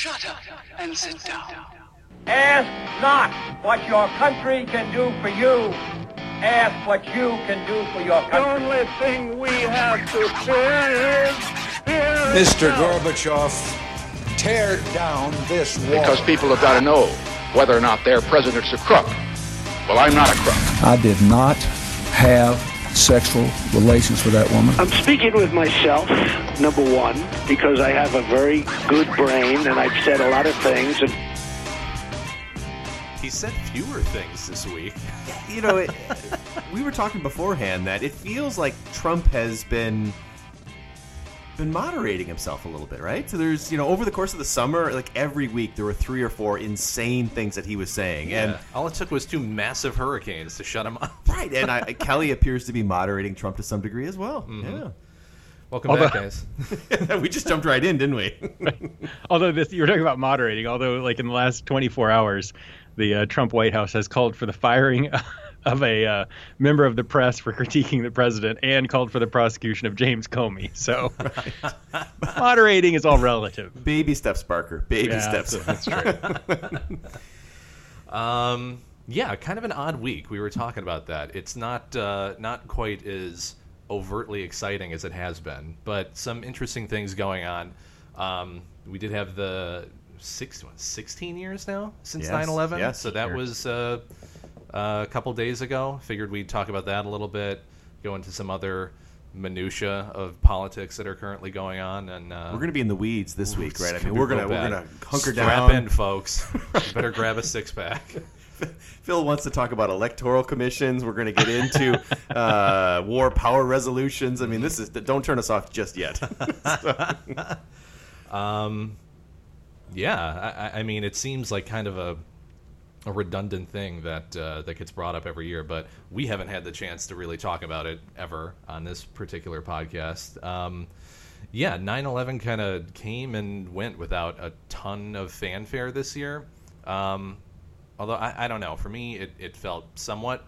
Shut up and sit down. Ask not what your country can do for you. Ask what you can do for your country. The only thing we have to fear is fear Mr. Gorbachev, tear down this wall. Because people have got to know whether or not their president's a crook. Well, I'm not a crook. I did not have sexual relations with that woman. I'm speaking with myself, number one, because I have a very good brain and I've said a lot of things. And He said fewer things this week. you know, it, we were talking beforehand that it feels like Trump has been been moderating himself a little bit, right? So there's, you know, over the course of the summer, like every week there were three or four insane things that he was saying. And And all it took was two massive hurricanes to shut him up. right, and I, Kelly appears to be moderating Trump to some degree as well. Welcome Although- back, guys. Yeah. we just jumped right in, didn't we? Although this, you were talking about moderating. Although, like in the last 24 hours, the uh, Trump White House has called for the firing of a uh, member of the press for critiquing the president and called for the prosecution of James Comey. So, moderating is all relative. Baby steps, Barker. Baby Yeah, steps. that's, that's true. Um, yeah, kind of an odd week. We were talking about that. It's not uh, not quite as overtly exciting as it has been, but some interesting things going on. Um, we did have the six, what, 16 years now since Yes, 9/11. yes, so that sure. was uh, a couple days ago. Figured we'd talk about that a little bit. Go into some other minutia of politics that are currently going on, and uh, We're going to be in the weeds this week, right? I mean, we're going to we're going to hunker Strap down. in, folks. You better grab a six pack. Phil wants to talk about electoral commissions. We're going to get into uh, war power resolutions. I mean, this is don't turn us off just yet. Um, Yeah, I, I mean, it seems like kind of a a redundant thing that uh, that gets brought up every year, but we haven't had the chance to really talk about it ever on this particular podcast. Um, yeah, 9/11 kind of came and went without a ton of fanfare this year. Um, although I, I don't know, for me, it, it felt somewhat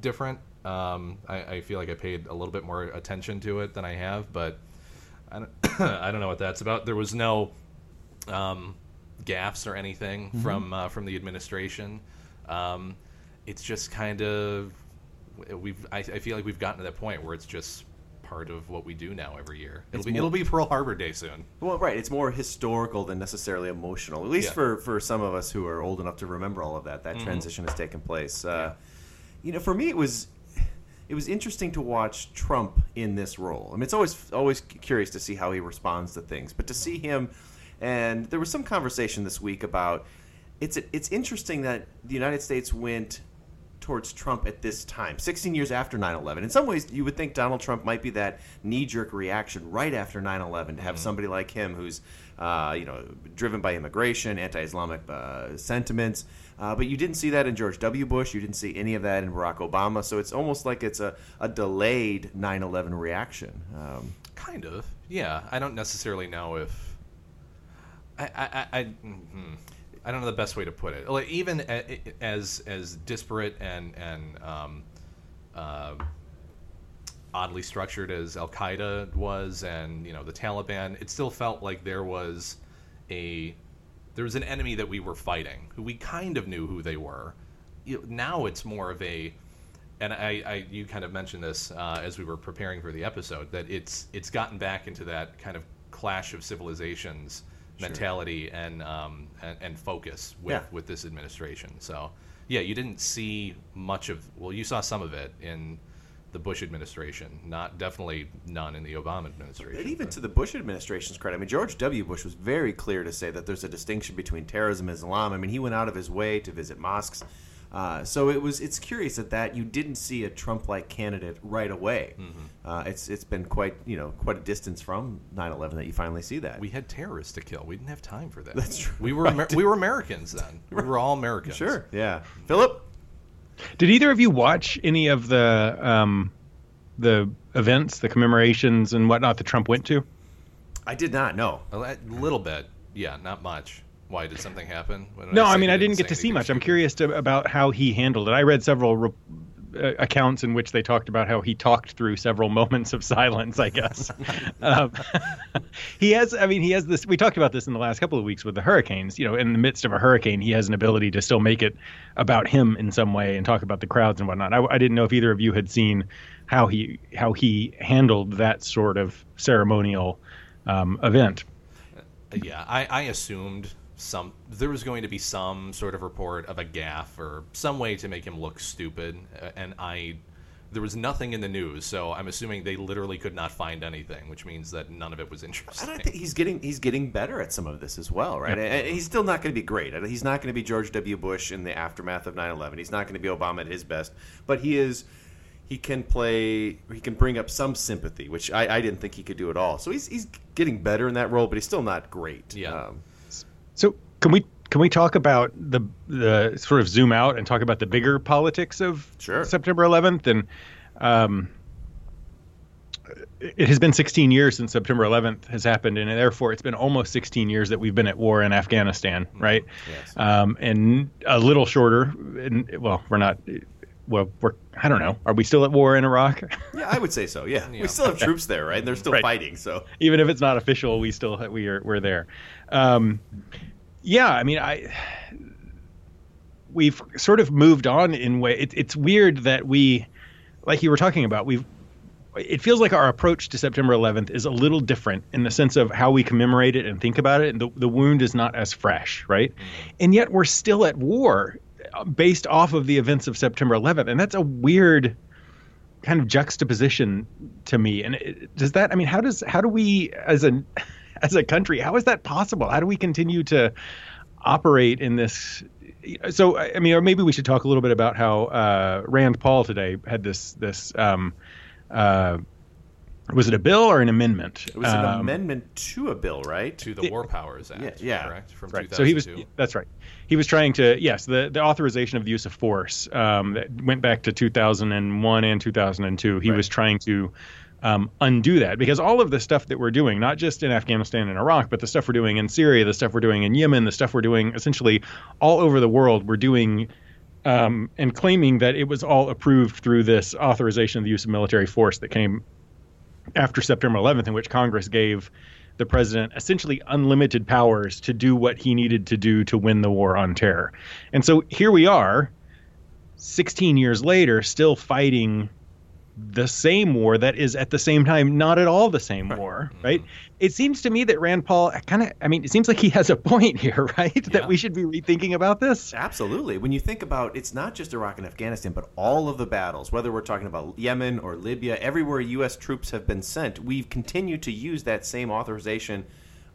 different. Um, I, I feel like I paid a little bit more attention to it than I have, but I don't, I don't know what that's about. There was no um, gaffes or anything from uh, from the administration. Um, it's just kind of we've. I, I feel like we've gotten to that point where it's just part of what we do now every year. It'll It's be more- it'll be Pearl Harbor Day soon. well, right. It's more historical than necessarily emotional. At least Yeah. for for some of us who are old enough to remember all of that. That transition has taken place. Uh, You know, for me, it was. It was interesting to watch Trump in this role. I mean, it's always always curious to see how he responds to things, but to see him, and there was some conversation this week about it's it's interesting that the United States went towards Trump at this time, 16 years after 9/11. In some ways, you would think Donald Trump might be that knee-jerk reaction right after 9/11 to have somebody like him who's, uh, you know, driven by immigration, anti-Islamic uh, sentiments. Uh, but you didn't see that in George W. Bush. You didn't see any of that in Barack Obama. So it's almost like it's a, a delayed 9/11 reaction. Um, Kind of, yeah. I don't necessarily know if I I I, mhm. I don't know the best way to put it. Like even as as disparate and and um, uh, oddly structured as Al Qaeda was, and you know the Taliban, it still felt like there was a there was an enemy that we were fighting, who we kind of knew who they were. You know, now it's more of a and I, I you kind of mentioned this uh, as we were preparing for the episode that it's it's gotten back into that kind of clash of civilizations mentality and, um, and and focus with Yeah. with this administration. So yeah, you didn't see much of well, you saw some of it in the Bush administration, not definitely none in the Obama administration. And even but- to the Bush administration's credit, I mean, George W. Bush was very clear to say that there's a distinction between terrorism and Islam. I mean, he went out of his way to visit mosques. Uh, so it was. It's curious that that you didn't see a Trump-like candidate right away. Mm-hmm. Uh, it's it's been quite you know quite a distance from 9/11 that you finally see that. we had terrorists to kill. We didn't have time for that. That's true. We were Amer- we were Americans then. We were all Americans. sure, yeah. Philip, Did either of you watch any of the um, the events, the commemorations, and whatnot that Trump went to? I did not know. A little bit, yeah, not much. Why did something happen? No, say I mean I didn't get to see much. I'm curious to, about how he handled it. I read several re- uh, accounts in which they talked about how he talked through several moments of silence. I guess um, he has. I mean, he has this. We talked about this in the last couple of weeks with the hurricanes. You know, in the midst of a hurricane, he has an ability to still make it about him in some way and talk about the crowds and whatnot. I, I didn't know if either of you had seen how he how he handled that sort of ceremonial um, event. Yeah, I, I assumed some there was going to be some sort of report of a gaff or some way to make him look stupid, uh, and I there was nothing in the news, so I'm assuming they literally could not find anything, which means that none of it was interesting. And I think he's getting he's getting better at some of this as well, right? And He's still not going to be great. He's not going to be George W. Bush in the aftermath of 9/11. He's not going to be Obama at his best, but he is. He can play. He can bring up some sympathy, which I, I didn't think he could do at all. So he's he's getting better in that role, but he's still not great. Yeah. Um, So can we can we talk about the the sort of zoom out and talk about the bigger politics of Sure. September 11th and um, it has been 16 years since September 11th has happened, and therefore it's been almost 16 years that we've been at war in Afghanistan, right? Yes. Um, and a little shorter. And, well, we're not. Well, we're. I don't know. Are we still at war in Iraq? yeah, I would say so. Yeah, we still have troops there, right? And they're still Right. fighting. So even if it's not official, we still we are we're there. Um, yeah, I mean, I we've sort of moved on in way. It, it's weird that we, like you were talking about, we've. It feels like our approach to September 11th is a little different in the sense of how we commemorate it and think about it. And the, the wound is not as fresh, right? And yet we're still at war uh, based off of the events of September 11th. And that's a weird kind of juxtaposition to me. And does that? I mean, how does how do we as a as a country? How is that possible? How do we continue to operate in this? So I mean, or maybe we should talk a little bit about how uh, Rand Paul today had this this. Um, uh, was it a bill or an amendment? it was an Um, amendment to a bill, right? to the War Powers Act, Yeah, yeah. correct? From Right. So he was. 2002. That's right. He was trying to. Yes, the the authorization of the use of force um, that went back to 2001 and 2002. He Right. was trying to um, undo that because all of the stuff that we're doing, not just in Afghanistan and Iraq, but the stuff we're doing in Syria, the stuff we're doing in Yemen, the stuff we're doing essentially all over the world, we're doing. Um, and claiming that it was all approved through this authorization of the use of military force that came after September 11th, in which Congress gave the president essentially unlimited powers to do what he needed to do to win the war on terror. And so here we are, 16 years later, still fighting the same war that is at the same time not at all the same war, mm-hmm. right? It seems to me that Rand Paul kind of, I mean, it seems like he has a point here, right? That we should be rethinking about this. Absolutely. When you think about it's not just Iraq and Afghanistan, but all of the battles, whether we're talking about Yemen or Libya, everywhere U.S. troops have been sent, we've continued to use that same authorization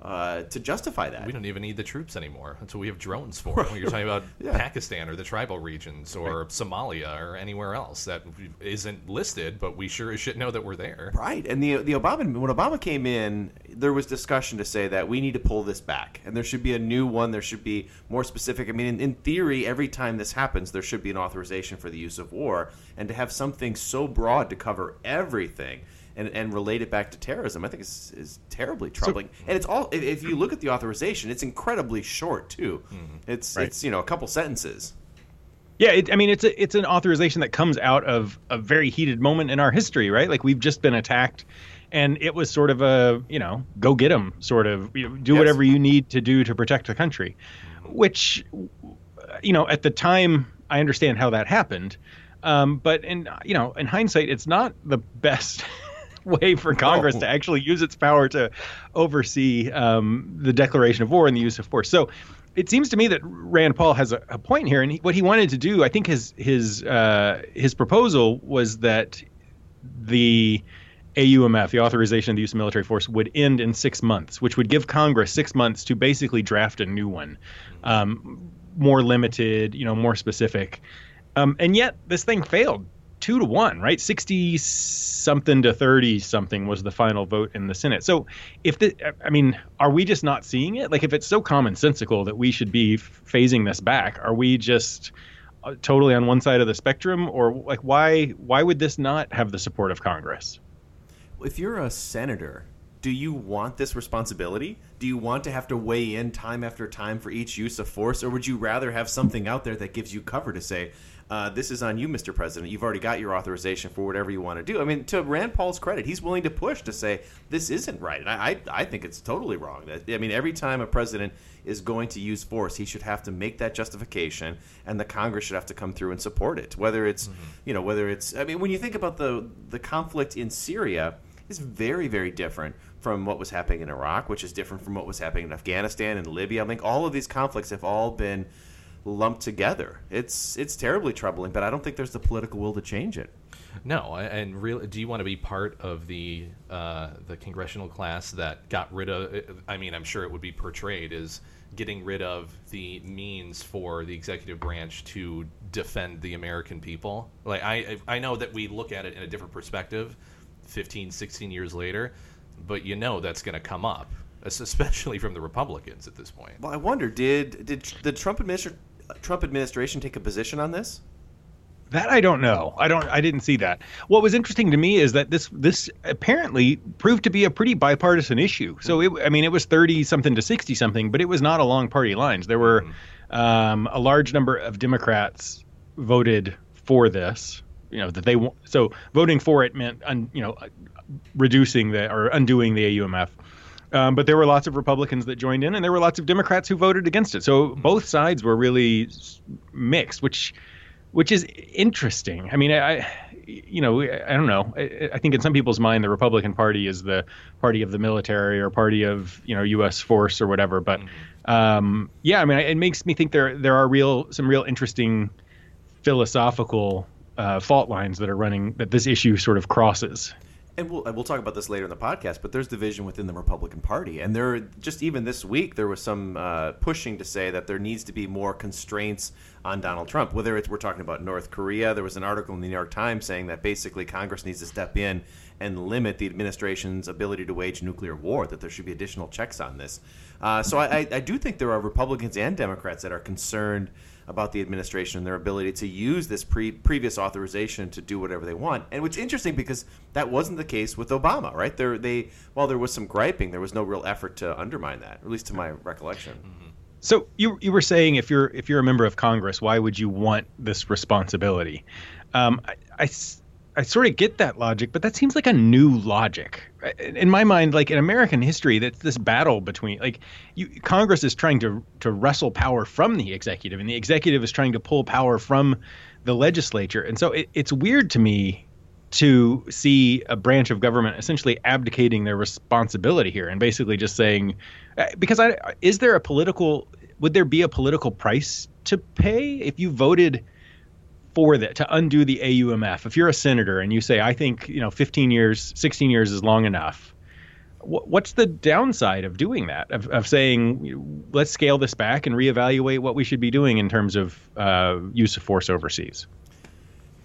uh, to justify that. We don't even need the troops anymore. That's what we have drones for. When you're talking about Yeah. Pakistan or the tribal regions or Somalia or anywhere else that isn't listed, but we sure as shit know that we're there. Right, and the the Obama when Obama came in, there was discussion to say that we need to pull this back, and there should be a new one. There should be more specific. I mean, in, in theory, every time this happens, there should be an authorization for the use of war, and to have something so broad to cover everything. And, and relate it back to terrorism, I think is, is terribly troubling. and it's all if- you look at the authorization, it's incredibly short too. It's Right. it's you know a couple sentences. Yeah, it, I mean it's a, it's an authorization that comes out of a very heated moment in our history, right? Like we've just been attacked, and it was sort of a you know go get 'em sort of you know, do Yes. whatever you need to do to protect the country, which you know at the time I understand how that happened, um, but in you know in hindsight it's not the best. way for Congress No. to actually use its power to oversee um, the declaration of war and the use of force. So it seems to me that Rand Paul has a, a point here, and he, what he wanted to do, I think his his uh, his proposal was that the AUMF, the authorization of the use of military force, would end in six months, which would give Congress six months to basically draft a new one, um, more limited, you know, more specific. Um, and yet this thing failed two to one, right? Sixty something to thirty something was the final vote in the Senate. So if the, I mean, are we just not seeing it? Like if it's so commonsensical that we should be phasing this back, are we just uh, totally on one side of the spectrum, or like why why would this not have the support of Congress? if you're a senator do you want this responsibility? Do you want to have to weigh in time after time for each use of force, or would you rather have something out there that gives you cover to say, uh, this is on you, Mr. President. You've already got your authorization for whatever you want to do. I mean, to Rand Paul's credit, he's willing to push to say this isn't right. And I, I, I think it's totally wrong. I mean, every time a president is going to use force, he should have to make that justification, and the Congress should have to come through and support it. Whether it's, mm-hmm. you know, whether it's. I mean, when you think about the the conflict in Syria, is very, very different from what was happening in Iraq, which is different from what was happening in Afghanistan and Libya. I think all of these conflicts have all been lumped together. It's it's terribly troubling, but I don't think there's the political will to change it. No, and really, do you want to be part of the uh, the congressional class that got rid of? I mean, I'm sure it would be portrayed as getting rid of the means for the executive branch to defend the American people. Like I I know that we look at it in a different perspective, 15, 16 years later, but you know that's going to come up especially from the Republicans at this point. Well, I wonder did did the Trump administration Trump administration take a position on this? That I don't know. I don't. I didn't see that. What was interesting to me is that this this apparently proved to be a pretty bipartisan issue. So it, I mean, it was thirty something to sixty something, but it was not along party lines. There were um, a large number of Democrats voted for this. You know that they so voting for it meant un, you know reducing the or undoing the AUMF. Um, but there were lots of Republicans that joined in, and there were lots of Democrats who voted against it. So both sides were really mixed, which which is interesting. I mean, I you know I don't know. I, I, think in some people's mind, the Republican Party is the party of the military or party of you know U.S. force or whatever. But um, yeah, I mean, it makes me think there there are real some real interesting philosophical uh, fault lines that are running that this issue sort of crosses and we'll we'll talk about this later in the podcast, but there's division within the Republican Party, and there just even this week there was some uh, pushing to say that there needs to be more constraints on Donald Trump. Whether it's we're talking about North Korea, there was an article in the New York Times saying that basically Congress needs to step in and limit the administration's ability to wage nuclear war. That there should be additional checks on this. Uh, so I, I do think there are Republicans and Democrats that are concerned about the administration and their ability to use this pre- previous authorization to do whatever they want. And what's interesting because that wasn't the case with Obama, right? There, they while there was some griping, there was no real effort to undermine that, at least to my recollection. Mm-hmm. So you you were saying if you're if you're a member of Congress, why would you want this responsibility? Um, I, I I sort of get that logic, but that seems like a new logic. In my mind, like in American history, that's this battle between like you, Congress is trying to to wrestle power from the executive, and the executive is trying to pull power from the legislature. And so it, it's weird to me to see a branch of government essentially abdicating their responsibility here and basically just saying, uh, because I is there a political would there be a political price to pay if you voted? For that to undo the AUMF. If you're a senator and you say, I think you know 15 years, 16 years is long enough, what's the downside of doing that? Of, of saying let's scale this back and reevaluate what we should be doing in terms of uh, use of force overseas.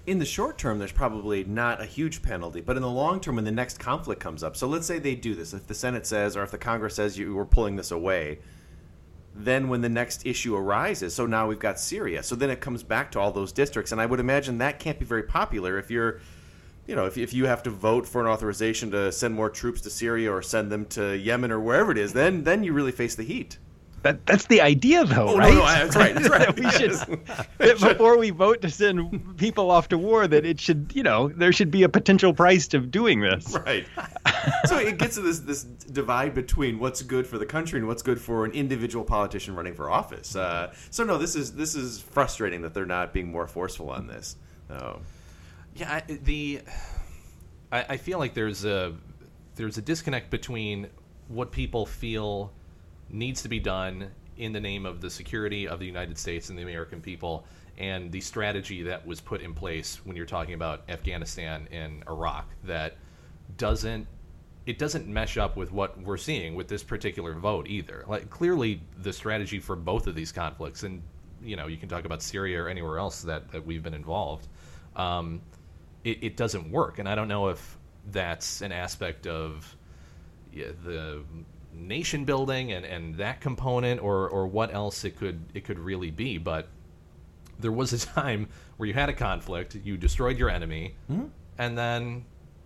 In the short term, there's probably not a huge penalty, but in the long term, when the next conflict comes up, so let's say they do this, if the Senate says or if the Congress says you were pulling this away, then when the next issue arises. So now we've got Syria. So then it comes back to all those districts, and I would imagine that can't be very popular if you're, you know, if, if you have to vote for an authorization to send more troops to Syria or send them to Yemen or wherever it is. Then then you really face the heat. That that's the idea, though, oh, right? No, no, that's right. That's right. we should, before we vote to send people off to war, that it should, you know, there should be a potential price to doing this. Right. so it gets to this this divide between what's good for the country and what's good for an individual politician running for office. Uh, so no, this is this is frustrating that they're not being more forceful on this. Oh. Yeah, I, the I, I feel like there's a there's a disconnect between what people feel needs to be done in the name of the security of the United States and the American people and the strategy that was put in place when you're talking about Afghanistan and Iraq that doesn't it doesn't mesh up with what we're seeing with this particular vote either. Like clearly the strategy for both of these conflicts and you know, you can talk about Syria or anywhere else that, that we've been involved. Um, it, it doesn't work, and I don't know if that's an aspect of yeah, the nation building and, and that component or, or what else it could it could really be. But there was a time where you had a conflict, you destroyed your enemy, mm-hmm. and then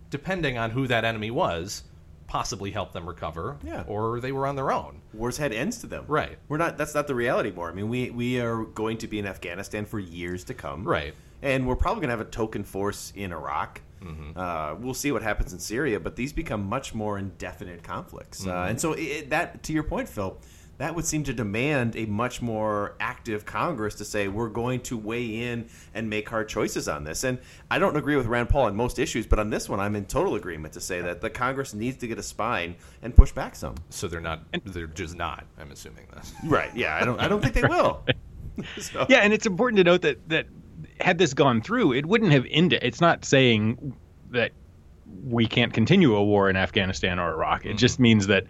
depending on who that enemy was, possibly help them recover, Yeah. or they were on their own. Wars had ends to them. Right. We're not. That's not the reality anymore. I mean, we we are going to be in Afghanistan for years to come. Right. And we're probably going to have a token force in Iraq. Mm-hmm. Uh, we'll see what happens in Syria, but these become much more indefinite conflicts. Uh, Mm-hmm. and so, it, that to your point, Phil, that would seem to demand a much more active Congress to say we're going to weigh in and make hard choices on this. And I don't agree with Rand Paul on most issues, but on this one, I'm in total agreement to say that the Congress needs to get a spine and push back some. So they're not. They're just not. I'm assuming this. Right? Yeah. I don't. I don't think they will. So- Yeah, and it's important to note that that had this gone through, it wouldn't have ended. It's not saying that we can't continue a war in Afghanistan or Iraq. It just means that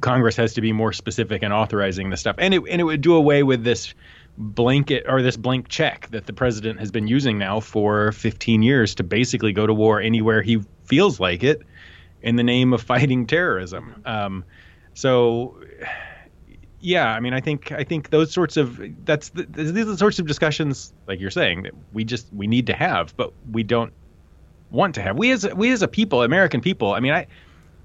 Congress has to be more specific in authorizing this stuff, and it and it would do away with this blanket or this blank check that the president has been using now for 15 years to basically go to war anywhere he feels like it in the name of fighting terrorism. Um, so yeah, I mean, I think I think those sorts of that's the, these are the sorts of discussions, like you're saying, that we just we need to have, but we don't want to have. We as we as a people, American people. I mean, I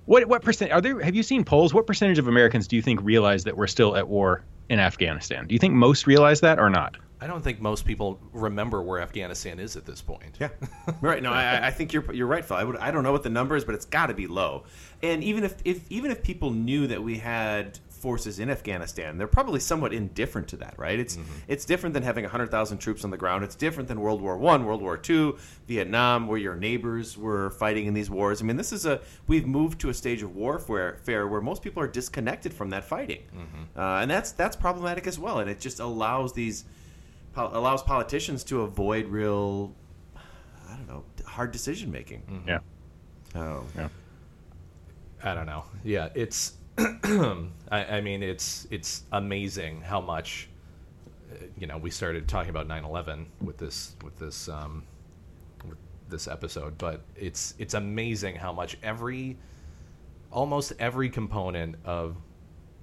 what what percent are there? Have you seen polls? What percentage of Americans do you think realize that we're still at war in Afghanistan? Do you think most realize that or not? I don't think most people remember where Afghanistan is at this point. Yeah, right. No, I, I think you're you're right, Phil. I would I don't know what the number is, but it's got to be low. And even if, if even if people knew that we had forces in Afghanistan, they're probably somewhat indifferent to that, right? It's mm-hmm. it's different than having hundred thousand troops on the ground. It's different than World War One, World War Two, Vietnam, where your neighbors were fighting in these wars. I mean, this is a we've moved to a stage of warfare fair where most people are disconnected from that fighting, mm-hmm. uh, and that's that's problematic as well. And it just allows these allows politicians to avoid real I don't know, hard decision making. Mm-hmm. Yeah. Oh, Yeah. I don't know. Yeah, it's. I, I mean, it's it's amazing how much. uh, You know, we started talking about 9/11 with this with this um, with this episode, but it's it's amazing how much every, almost every component of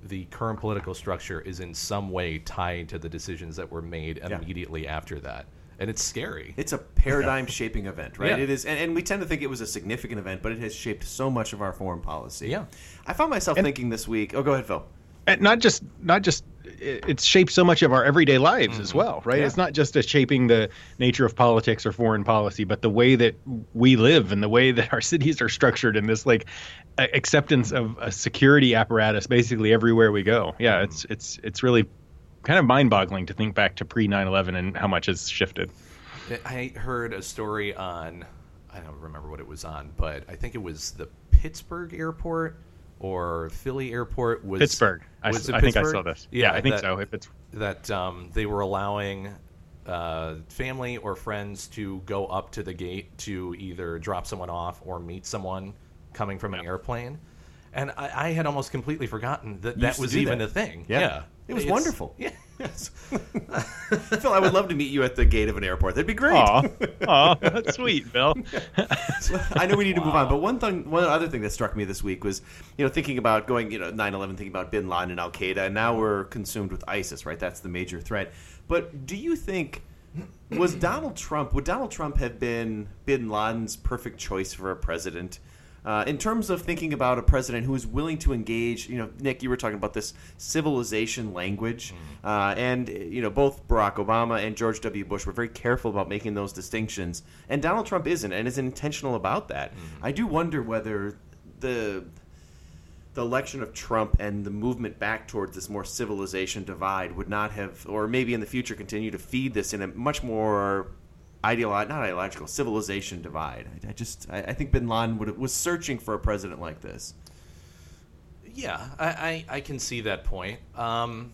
the current political structure is in some way tied to the decisions that were made Yeah. immediately after that, and it's scary. It's a paradigm shaping event, right? Yeah. It is, and, and we tend to think it was a significant event, but it has shaped so much of our foreign policy. Yeah. I found myself thinking this week. Oh, go ahead, Phil. and not just not just it's shaped so much of our everyday lives as mm-hmm. well right Yeah. it's not just a shaping the nature of politics or foreign policy but the way that we live and the way that our cities are structured and this like acceptance of a security apparatus basically everywhere we go yeah mm-hmm. it's it's it's really kind of mind-boggling to think back to pre 9/11 and how much has shifted I heard a story on, I don't remember what it was on, but I think it was the Pittsburgh airport or Philly airport was Pittsburgh I, was it I think I saw this yeah, I think that- so if it's That um, they were allowing uh, family or friends to go up to the gate to either drop someone off or meet someone coming from an airplane. And I, I had almost completely forgotten that that was even that. a thing. Yeah. Yeah, It was It's- wonderful. Yeah, Yes. Phil, I would love to meet you at the gate of an airport. That'd be great. Aw, aw, that's sweet, Bill. I know we need to move on, but one thing, one other thing that struck me this week was, you know, thinking about going, you know, 9/11, thinking about Bin Laden and Al Qaeda, and now we're consumed with ISIS, right? That's the major threat. But do you think was Donald Trump? Would Donald Trump have been Bin Laden's perfect choice for a president? Uh, in terms of thinking about a president who is willing to engage, you know, Nick, you were talking about this civilization language, uh, and you know, both Barack Obama and George W. Bush were very careful about making those distinctions, and Donald Trump isn't, and is intentional about that. I do wonder whether the the election of Trump and the movement back towards this more civilization divide would not have, or maybe in the future, continue to feed this in a much more ideolo- not ideological civilization divide. I, I just, I, I think Bin Laden would, was searching for a president like this. Yeah, I, I, I can see that point. Um,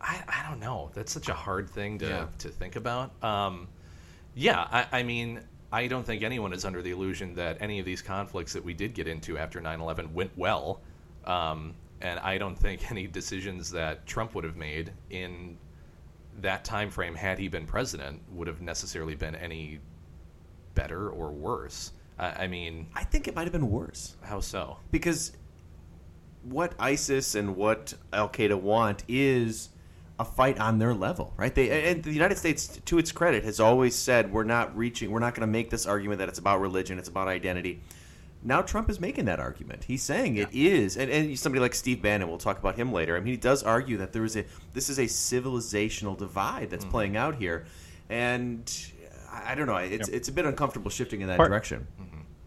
I, I don't know. That's such a hard thing to, Yeah. to think about. Um, yeah, I, I mean, I don't think anyone is under the illusion that any of these conflicts that we did get into after 9 11 went well. Um, and I don't think any decisions that Trump would have made in that time frame, had he been president, would have necessarily been any better or worse. I, I mean, I think it might have been worse how so? because what ISIS and what Al Qaeda want is a fight on their level, right? They and the United States, to its credit, has always said we're not reaching, we're not going to make this argument that it's about religion, it's about identity. Now Trump is making that argument. He's saying it is, and, and somebody like Steve Bannon, we'll talk about him later. I mean, he does argue that there is a this is a civilizational divide that's playing out here, and I, I don't know. It's it's a bit uncomfortable shifting in that Part- direction.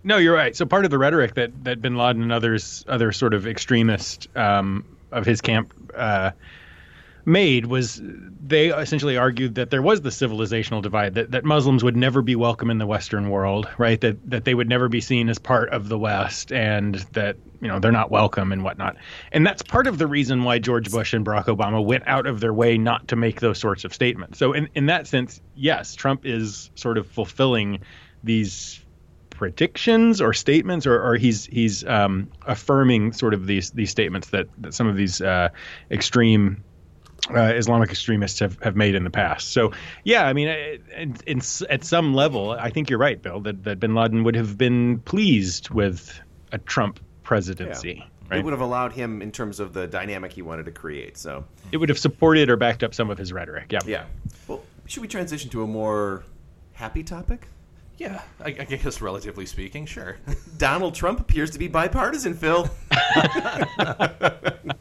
No, you're right. So part of the rhetoric that, that Bin Laden and others, other sort of extremists um, of his camp uh, made was they essentially argued that there was the civilizational divide, that, that Muslims would never be welcome in the Western world, right? That that they would never be seen as part of the West, and that you know they're not welcome and whatnot. And that's part of the reason why George Bush and Barack Obama went out of their way not to make those sorts of statements. So in in that sense, yes, Trump is sort of fulfilling these predictions or statements, or, or he's he's um, affirming sort of these these statements that, that some of these uh, extreme uh, Islamic extremists have, have made in the past. So yeah, I mean, it- in, in, at some level, I think you're right, Bill, that, that Bin Laden would have been pleased with a Trump presidency. Right? It would have allowed him in terms of the dynamic he wanted to create. So It would have supported or backed up some of his rhetoric. Yeah. yeah. Well, should we transition to a more happy topic? Yeah, I, I guess relatively speaking, sure. Donald Trump appears to be bipartisan, Phil.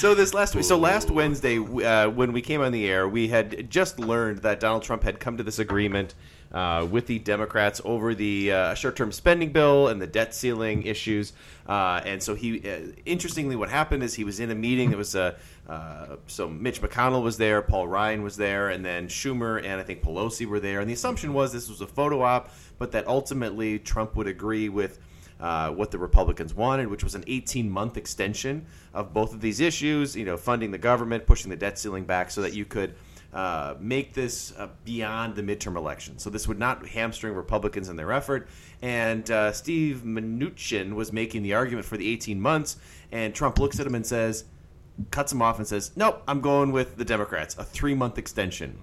so this last week, so last Wednesday, uh, when we came on the air, we had just learned that Donald Trump had come to this agreement uh, with the Democrats over the uh, short-term spending bill and the debt ceiling issues. Uh, and so he, uh, interestingly, what happened is he was in a meeting that was uh, uh, so Mitch McConnell was there, Paul Ryan was there, and then Schumer and I think Pelosi were there. And the assumption was this was a photo op, but that ultimately Trump would agree with uh, what the Republicans wanted, which was an 18-month extension of both of these issues. You know, funding the government, pushing the debt ceiling back, so that you could uh, make this uh, beyond the midterm election. So this would not hamstring Republicans in their effort. And uh, Steve Mnuchin was making the argument for the 18 months, and Trump looks at him and says, cuts him off and says, "Nope, I'm going with the Democrats, a three-month extension."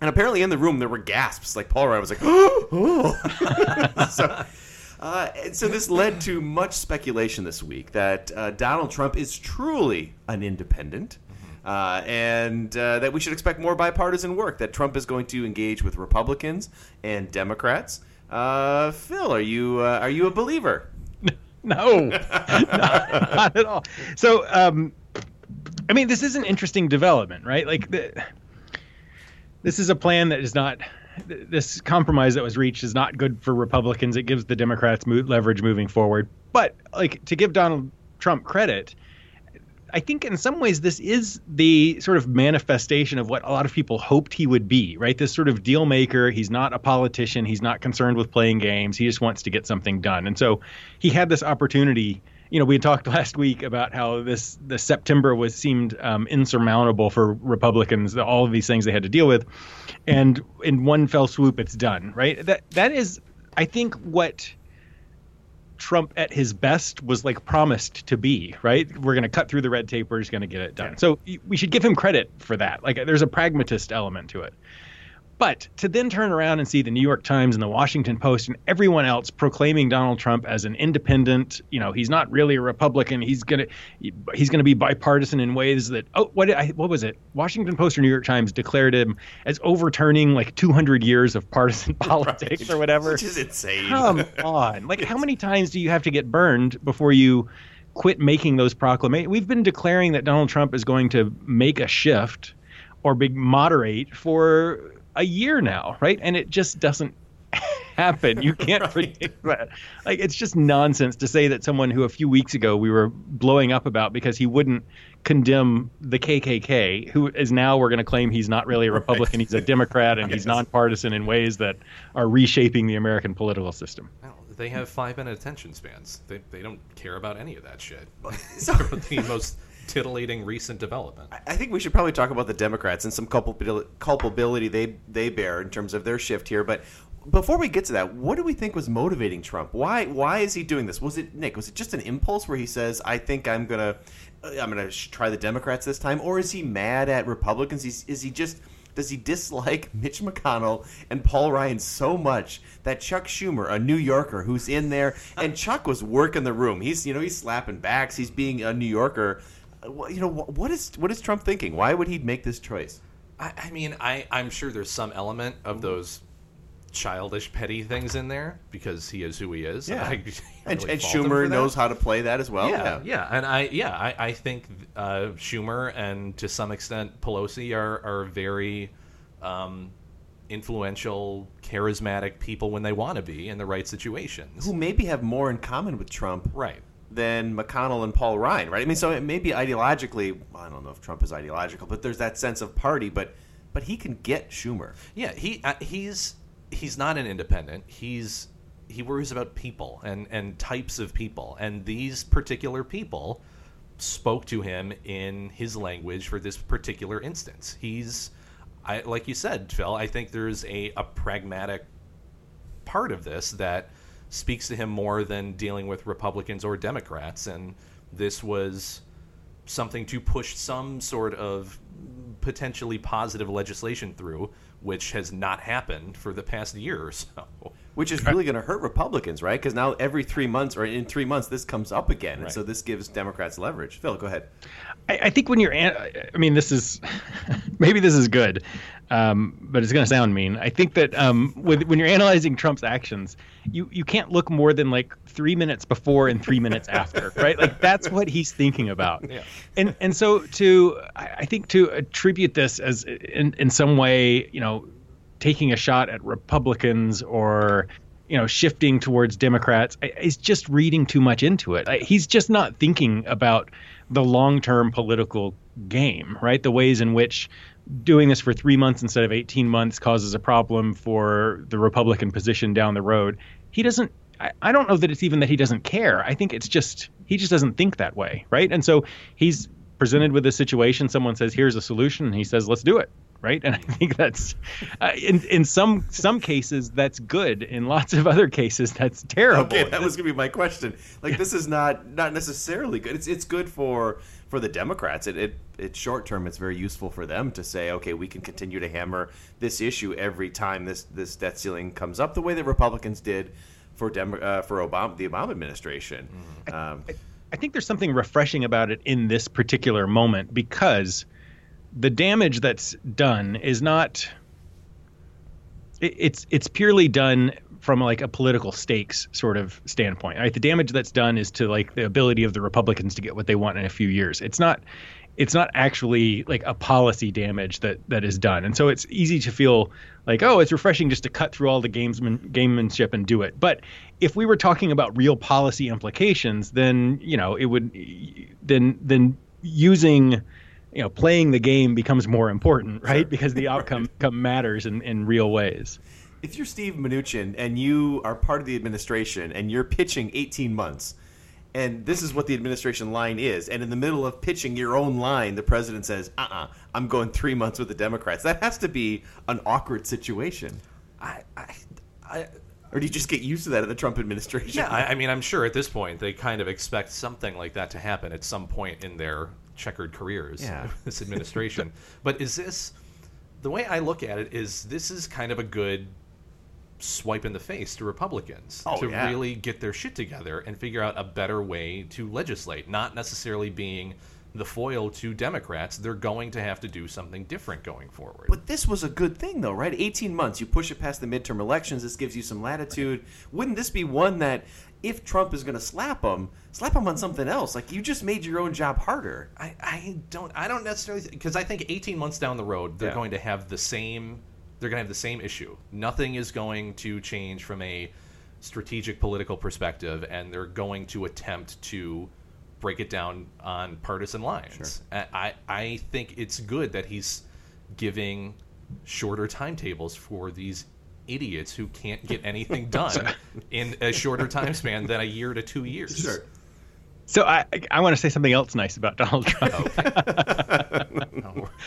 And apparently, in the room, there were gasps. Like Paul Ryan was like, "Oh!" so, uh, and so this led to much speculation this week that uh, Donald Trump is truly an independent. Uh, and uh, that we should expect more bipartisan work. That Trump is going to engage with Republicans and Democrats. Uh, Phil, are you uh, are you a believer? No, not, not at all. So, um, I mean, this is an interesting development, right? Like, the, this is a plan that is not. Th- This compromise that was reached is not good for Republicans. It gives the Democrats mo- leverage moving forward. But, like, to give Donald Trump credit, I think in some ways this is the sort of manifestation of what a lot of people hoped he would be, right? This sort of deal maker. He's not a politician. He's not concerned with playing games. He just wants to get something done. And so he had this opportunity. You know, we had talked last week about how this the September was seemed um, insurmountable for Republicans. All of these things they had to deal with, and in one fell swoop, it's done. Right? That that is, I think, what Trump at his best was like promised to be, right? We're going to cut through the red tape. We're just going to get it done. So we should give him credit for that. Like there's a pragmatist element to it. But to then turn around and see the New York Times and the Washington Post and everyone else proclaiming Donald Trump as an independent, you know, he's not really a Republican. He's gonna he's gonna be bipartisan in ways that oh what I, what was it? Washington Post or New York Times declared him as overturning like 200 years of partisan politics or whatever. Which is insane. Come on. Like, how many times do you have to get burned before you quit making those proclamations? We've been declaring that Donald Trump is going to make a shift or big moderate for a year now, right? And it just doesn't happen. You can't predict that. Like, it's just nonsense to say that someone who a few weeks ago we were blowing up about because he wouldn't condemn the KKK, who is now we're going to claim he's not really a Republican, he's a Democrat, and he's nonpartisan in ways that are reshaping the American political system. Well, they have five minute attention spans. They, they don't care about any of that shit. the most titillating recent development. I think we should probably talk about the Democrats and some culpability they they bear in terms of their shift here. But before we get to that, what do we think was motivating Trump? Why why is he doing this? Was it Nick? Was it just an impulse where he says, "I think I'm gonna uh, I'm gonna try the Democrats this time," or is he mad at Republicans? He's, is he just does he dislike Mitch McConnell and Paul Ryan so much that Chuck Schumer, a New Yorker who's in there, and Chuck was working the room. He's you know he's slapping backs. He's being a New Yorker. You know what is what is Trump thinking? Why would he make this choice? I, I mean, I, I'm sure there's some element of those childish, petty things in there because he is who he is. Yeah. Can't and, and fault him for Schumer knows how to play that as well. yeah, yeah, and I yeah I, I think uh, Schumer and to some extent Pelosi are are very um, influential, charismatic people when they want to be in the right situations. Who maybe have more in common with Trump right. Than McConnell and Paul Ryan, right? I mean, so it may be ideologically. I don't know if Trump is ideological, but there's that sense of party, but but he can get Schumer. Yeah, he uh, he's he's not an independent. He's he worries about people and and types of people, and these particular people spoke to him in his language for this particular instance. He's I like you said, Phil, I think there's a, a pragmatic part of this that speaks to him more than dealing with Republicans or Democrats and this was something to push some sort of potentially positive legislation through, which has not happened for the past year or so. Which is really going to hurt Republicans, right? Because now every three months or in three months, this comes up again, and Right. so this gives Democrats leverage. Phil, go ahead. I, I think when you're, I mean, this is maybe this is good, um, but it's going to sound mean. I think that um, with, when you're analyzing Trump's actions, you you can't look more than like three minutes before and three minutes after, right? Like that's what he's thinking about. Yeah. And and so to I think to attribute this as in in some way, you know, taking a shot at Republicans or you know shifting towards Democrats is just reading too much into it. I, he's just not thinking about the long-term political game, right? The ways in which doing this for 3 months instead of 18 months causes a problem for the Republican position down the road. He doesn't I, I don't know that it's even that he doesn't care. I think it's just he just doesn't think that way, right? And so he's presented with a situation. Someone says, "Here's a solution," and he says, "Let's do it." Right, and I think that's uh, in in some some cases that's good. In lots of other cases, that's terrible. Okay, that was going to be my question. Like, this is not not necessarily good. It's it's good for for the Democrats. It it it's short term. It's very useful for them to say, okay, we can continue to hammer this issue every time this this debt ceiling comes up, the way that Republicans did for Dem- uh, for Obama the Obama administration. Um, I think there's something refreshing about it in this particular moment because the damage that's done is not it, it's it's purely done from like a political stakes sort of standpoint. Right? The damage that's done is to like the ability of the Republicans to get what they want in a few years. It's not it's not actually like a policy damage that that is done. And so it's easy to feel like, oh, it's refreshing just to cut through all the gamesman gamemanship and do it. But if we were talking about real policy implications, then you know it would then then using you know playing the game becomes more important, right? Because the outcome come matters in, in real ways. If you're Steve Mnuchin and you are part of the administration and you're pitching 18 months, and this is what the administration line is, and in the middle of pitching your own line, the president says, "Uh, uh-uh, uh, i am going three months with the Democrats." That has to be an awkward situation. I, I, I Or do you just get used to that in the Trump administration? yeah, I, I mean, I'm sure at this point they kind of expect something like that to happen at some point in their checkered careers. Yeah. this administration. but is this the way I look at it? Is this is kind of a good swipe in the face to Republicans Oh, to yeah. really get their shit together and figure out a better way to legislate, not necessarily being the foil to Democrats. They're going to have to do something different going forward. But this was a good thing, though, right? 18 months. You push it past the midterm elections. This gives you some latitude. Wouldn't this be one that, if Trump is going to slap him, slap him on something else? Like, you just made your own job harder. I, I don't I don't necessarily because I think 18 months down the road they're Yeah. going to have the same they're going to have the same issue. Nothing is going to change from a strategic political perspective, and they're going to attempt to break it down on partisan lines. I I I think it's good that he's giving shorter timetables for these idiots who can't get anything done in a shorter time span than a year to two years. Sure. So I I want to say something else nice about Donald Trump. Oh.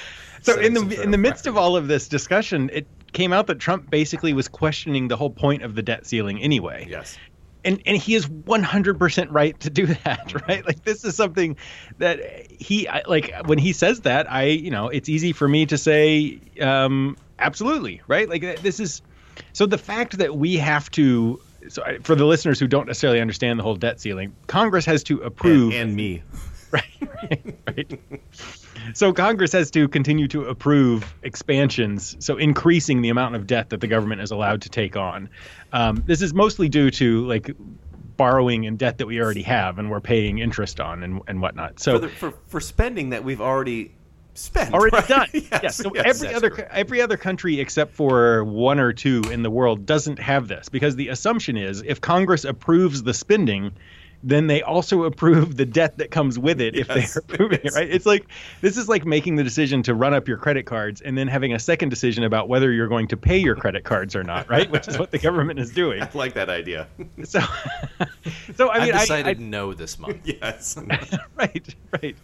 So in the in the midst of all of this discussion, it came out that Trump basically was questioning the whole point of the debt ceiling anyway. Yes. And and he is 100% right to do that, right? Like this is something that he I- like when he says that, I, you know, it's easy for me to say um absolutely, right? Like this is so the fact that we have to so I- for the listeners who don't necessarily understand the whole debt ceiling, Congress has to approve And, and me. right, right. So Congress has to continue to approve expansions, so increasing the amount of debt that the government is allowed to take on. Um, this is mostly due to like borrowing and debt that we already have and we're paying interest on and, and whatnot. So for, the, for for spending that we've already spent, already right? done. yes, yes. So yes, every other correct. every other country except for one or two in the world doesn't have this because the assumption is if Congress approves the spending, then they also approve the debt that comes with it if Yes, they're approving it, right? It's like this is like making the decision to run up your credit cards and then having a second decision about whether you're going to pay your credit cards or not, right? Which is what the government is doing. I like that idea. So, so I mean, I I- decided I, no this month. yes. right, right.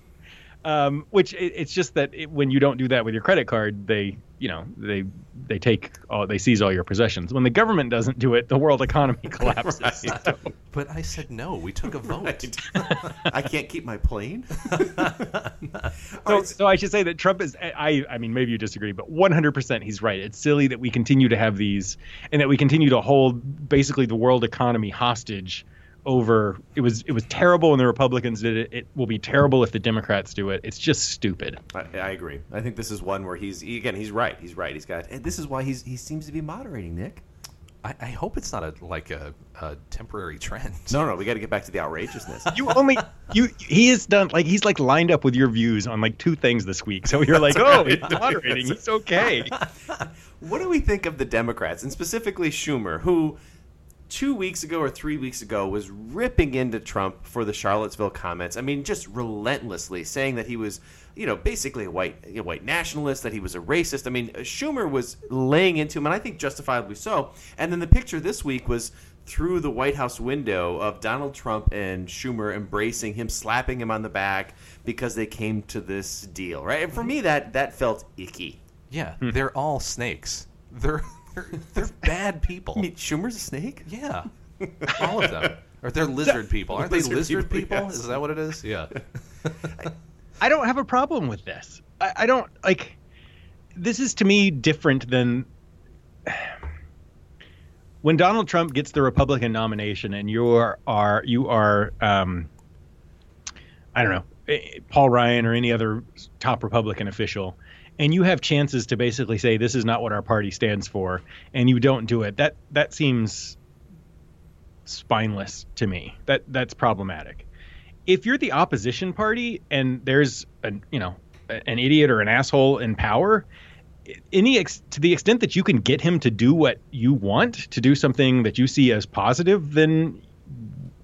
Um, which it, it's just that it, when you don't do that with your credit card, they, you know, they they take all, they seize all your possessions. When the government doesn't do it, the world economy collapses. Right. So- But I said no. We took a vote. I can't keep my plane. So, so I should say that Trump is. I, I mean, maybe you disagree, but 100% he's right. It's silly that we continue to have these, and that we continue to hold basically the world economy hostage. Over it was it was terrible when the Republicans did it. It will be terrible if the Democrats do it. It's just stupid. I, I agree. I think this is one where he's he- again. He's right. He's right. He's got. Eh, this is why he's he seems to be moderating, Nick. I, I hope it's not a like a, a temporary trend. No, no, we got to get back to the outrageousness. You only you he has done like he's like lined up with your views on like two things this week. So you're like, oh, he's moderating. He's okay. what do we think of the Democrats and specifically Schumer, who two weeks ago or three weeks ago was ripping into Trump for the Charlottesville comments? I mean, just relentlessly saying that he was, you know, basically a white a white nationalist, that he was a racist. I mean, Schumer was laying into him, and I think justifiably so. And then the picture this week was through the White House window of Donald Trump and Schumer embracing him, slapping him on the back because they came to this deal, right? And for me, that that felt icky. Yeah, hmm. they're all snakes. They're they're, they're bad people. I mean, Schumer's a snake. Yeah, all of them. Or they're lizard people. Aren't they Lizard lizard people, people? yes. Is that what it is? Yeah. I don't have a problem with this. I, I don't like. This is to me different than when Donald Trump gets the Republican nomination, and you are, are you are um, I don't know eh, Paul Ryan or any other top Republican official, and you have chances to basically say this is not what our party stands for, and you don't do it. That that seems spineless to me. That that's problematic if you're the opposition party and there's an you know an idiot or an asshole in power any ex- to the extent that you can get him to do what you want to do something that you see as positive then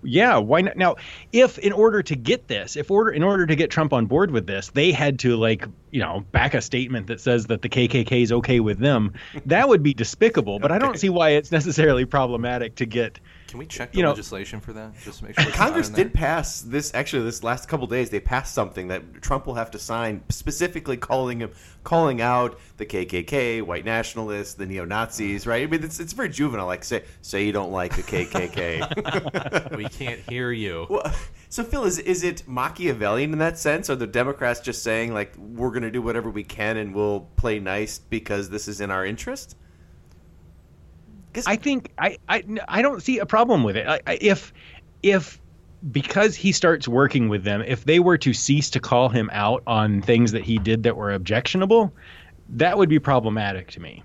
yeah why not? Now if in order to get this if order in order to get trump on board with this they had to like you know back a statement that says that the kkk is okay with them that would be despicable but i don't see why it's necessarily problematic to get Can we check the You know- legislation for that? Just to make sure. Congress did pass this. Actually, this last couple days, they passed something that Trump will have to sign, specifically calling him, calling out the KKK, white nationalists, the neo Nazis. Right? I mean, it's, it's very juvenile. Like say, say you don't like the KKK. We can't hear you. well, so Phil, is is it Machiavellian in that sense? Are the Democrats just saying like we're going to do whatever we can and we'll play nice because this is in our interest? I think I, I I don't see a problem with it. I, I, if if because he starts working with them, if they were to cease to call him out on things that he did that were objectionable, that would be problematic to me.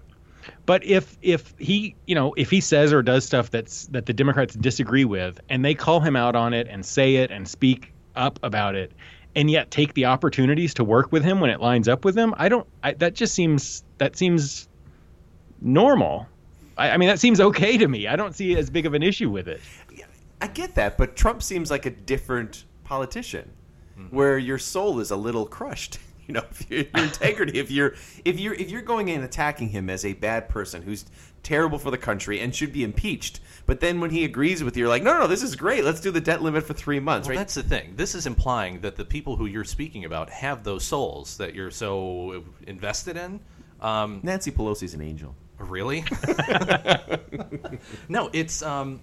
But if if he you know if he says or does stuff that's that the Democrats disagree with, and they call him out on it and say it and speak up about it, and yet take the opportunities to work with him when it lines up with them, I don't. I, that just seems that seems normal. I, I mean, that seems okay to me. I don't see as big of an issue with it. I get that, but Trump seems like a different politician, where your soul is a little crushed. You know, if your, your integrity. If you're if you're if you're going in and attacking him as a bad person who's terrible for the country and should be impeached, but then when he agrees with you, you're like, no, no, no, this is great. Let's do the debt limit for three months. Well, right? that's the thing. This is implying that the people who you're speaking about have those souls that you're so invested in. Um, Nancy Pelosi's an angel. Really? no, it's um,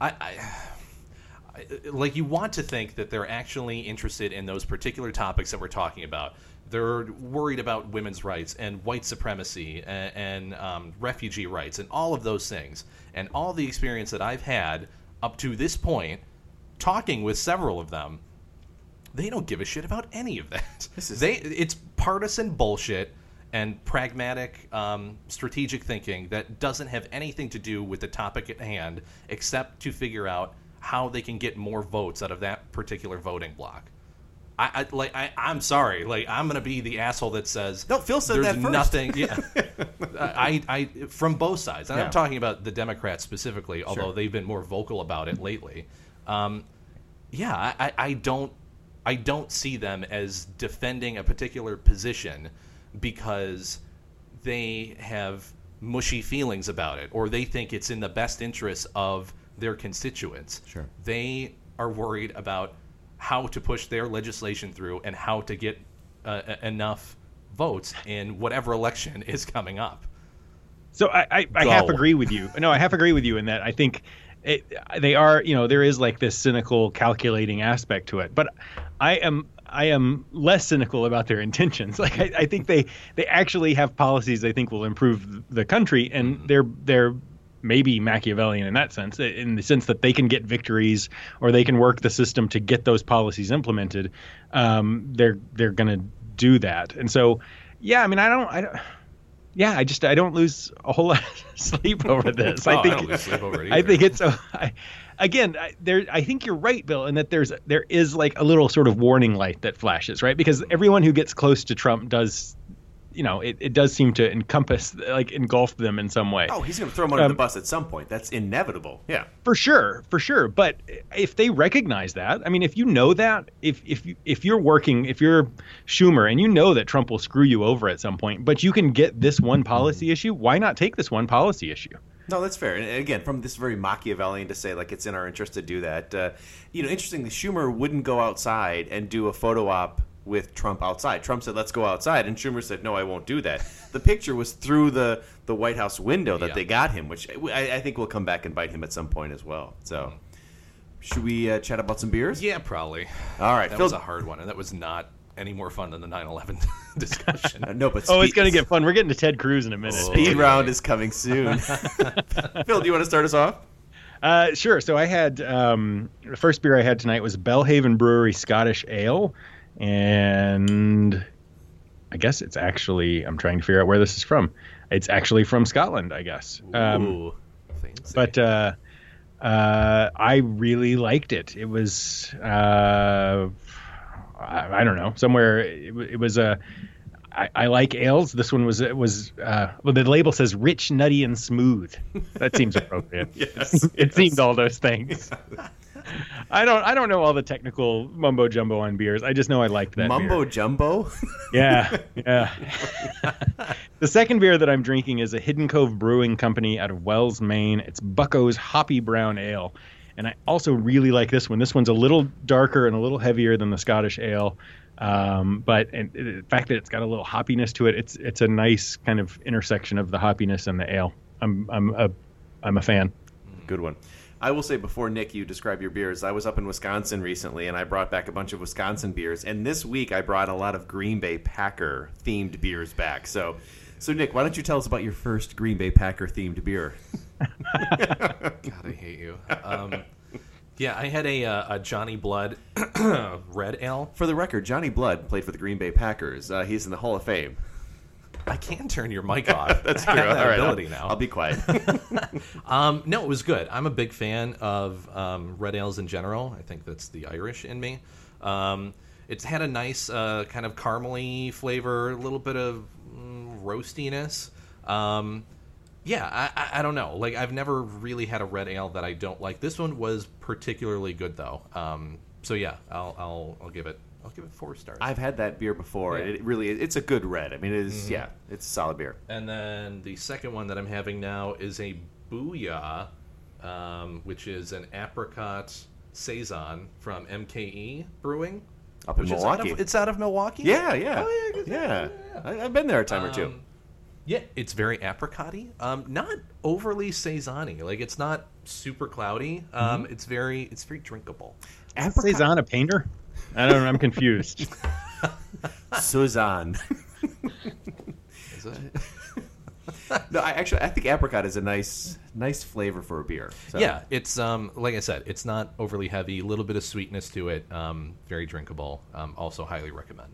I, I, like you want to think that they're actually interested in those particular topics that we're talking about. They're worried about women's rights and white supremacy and, and um, refugee rights and all of those things. And all the experience that I've had up to this point, talking with several of them, They don't give a shit about any of that. This is- they it's partisan bullshit and pragmatic um, strategic thinking that doesn't have anything to do with the topic at hand except to figure out how they can get more votes out of that particular voting block. I, I like I, I'm sorry, like I'm gonna be the asshole that says No, Phil said there's that first. nothing. Yeah, I, I from both sides. And Yeah. I'm talking about the Democrats specifically, although Sure. they've been more vocal about it lately. Um, yeah, I, I, I don't I don't see them as defending a particular position because they have mushy feelings about it or they think it's in the best interest of their constituents. Sure. They are worried about how to push their legislation through and how to get uh, enough votes in whatever election is coming up. So I, I, I half agree with you. No, I half agree with you in that I think it, they are, you know, there is like this cynical, calculating aspect to it. But I am, I am less cynical about their intentions. Like I, I think they, they actually have policies they think will improve the country, and they're, they're maybe Machiavellian in that sense, in the sense that they can get victories or they can work the system to get those policies implemented. Um, they're, they're going to do that, and so, yeah, I mean, I don't, I don't yeah, I just I don't lose a whole lot of sleep over this. Oh, I I think don't lose sleep over it I think it's a, I, again I, there. I think you're right, Bill, in that there's there is like a little sort of warning light that flashes, right? Because everyone who gets close to Trump does, you know, it, it does seem to encompass like engulf them in some way. Oh, he's going to throw him under the Um, bus at some point. That's inevitable. Yeah. For sure, for sure. But if they recognize that, I mean, if you know that, if if you, if you're working, if you're Schumer and you know that Trump will screw you over at some point, but you can get this one policy issue, why not take this one policy issue? No, that's fair. And again, from this very Machiavellian to say like it's in our interest to do that. Uh, you know, interestingly, Schumer wouldn't go outside and do a photo op with Trump outside. Trump said, "Let's go outside," and Schumer said, "No, I won't do that." The picture was through the the White House window that Yeah. they got him, which I, I think will come back and bite him at some point as well. So, should we uh, chat about some beers? Yeah, probably. All right, That Phil- was a hard one, and that was not any more fun than the 9/11 discussion. No, but Oh, it's going to get fun. We're getting to Ted Cruz in a minute. Speed round is coming soon. Phil, do you want to start us off? Uh, sure. So I had um, the first beer I had tonight was Belhaven Brewery Scottish Ale, and I guess it's actually I'm trying to figure out where this is from. It's actually from Scotland, I guess. Um, Ooh, fancy. but uh, uh, I really liked it. It was uh, I, I don't know somewhere. It, it was a. I, I like ales. This one was it was uh, well the label says rich, nutty, and smooth. That seems appropriate. Yes, it seemed all those things. I don't I don't know all the technical mumbo jumbo on beers. I just know I liked that. Mumbo beer. jumbo. Yeah, yeah. the second beer that I'm drinking is a Hidden Cove Brewing Company out of Wells, Maine. It's Bucko's Hoppy Brown Ale. And I also really like this one. This one's a little darker and a little heavier than the Scottish ale. Um, but and the fact that it's got a little hoppiness to it, it's it's a nice kind of intersection of the hoppiness and the ale. I'm I'm a I'm a fan. Good one. I will say before Nick, you describe your beers. I was up in Wisconsin recently, and I brought back a bunch of Wisconsin beers. And this week, I brought a lot of Green Bay Packer themed beers back. So, so Nick, why don't you tell us about your first Green Bay Packer themed beer? God, I hate you. Um, yeah, I had a, uh, a Johnny Blood red ale. For the record, Johnny Blood played for the Green Bay Packers. Uh, he's in the Hall of Fame. I can turn your mic off. That's I true. have that All right, ability I'll, now. I'll be quiet. Um, no, it was good. I'm a big fan of um, red ales in general. I think that's the Irish in me. Um, it's had a nice uh, kind of caramely flavor, a little bit of mm, roastiness. Um, yeah, I, I, I don't know. Like I've never really had a red ale that I don't like. This one was particularly good though. Um, so yeah, I'll, I'll I'll give it I'll give it four stars. I've had that beer before. Yeah. It really, it's a good red. I mean, it is, Mm-hmm. yeah, it's a solid beer. And then the second one that I'm having now is a Booyah, um, which is an apricot saison from MKE Brewing. Up in is out Milwaukee. of, it's out of Milwaukee. Yeah, yeah, Oh, yeah, good. yeah. I, I've been there a time or two. Yeah, it's very apricot-y. Um, not overly saison-y. Like it's not super cloudy. Um, Mm-hmm. It's very it's very drinkable. Cezanne a painter? I don't know. I'm confused. Suzanne. Is it? no, I actually I think apricot is a nice nice flavor for a beer. So. Yeah, it's um, like I said, it's not overly heavy. A little bit of sweetness to it. Um, very drinkable. Um, also, highly recommend.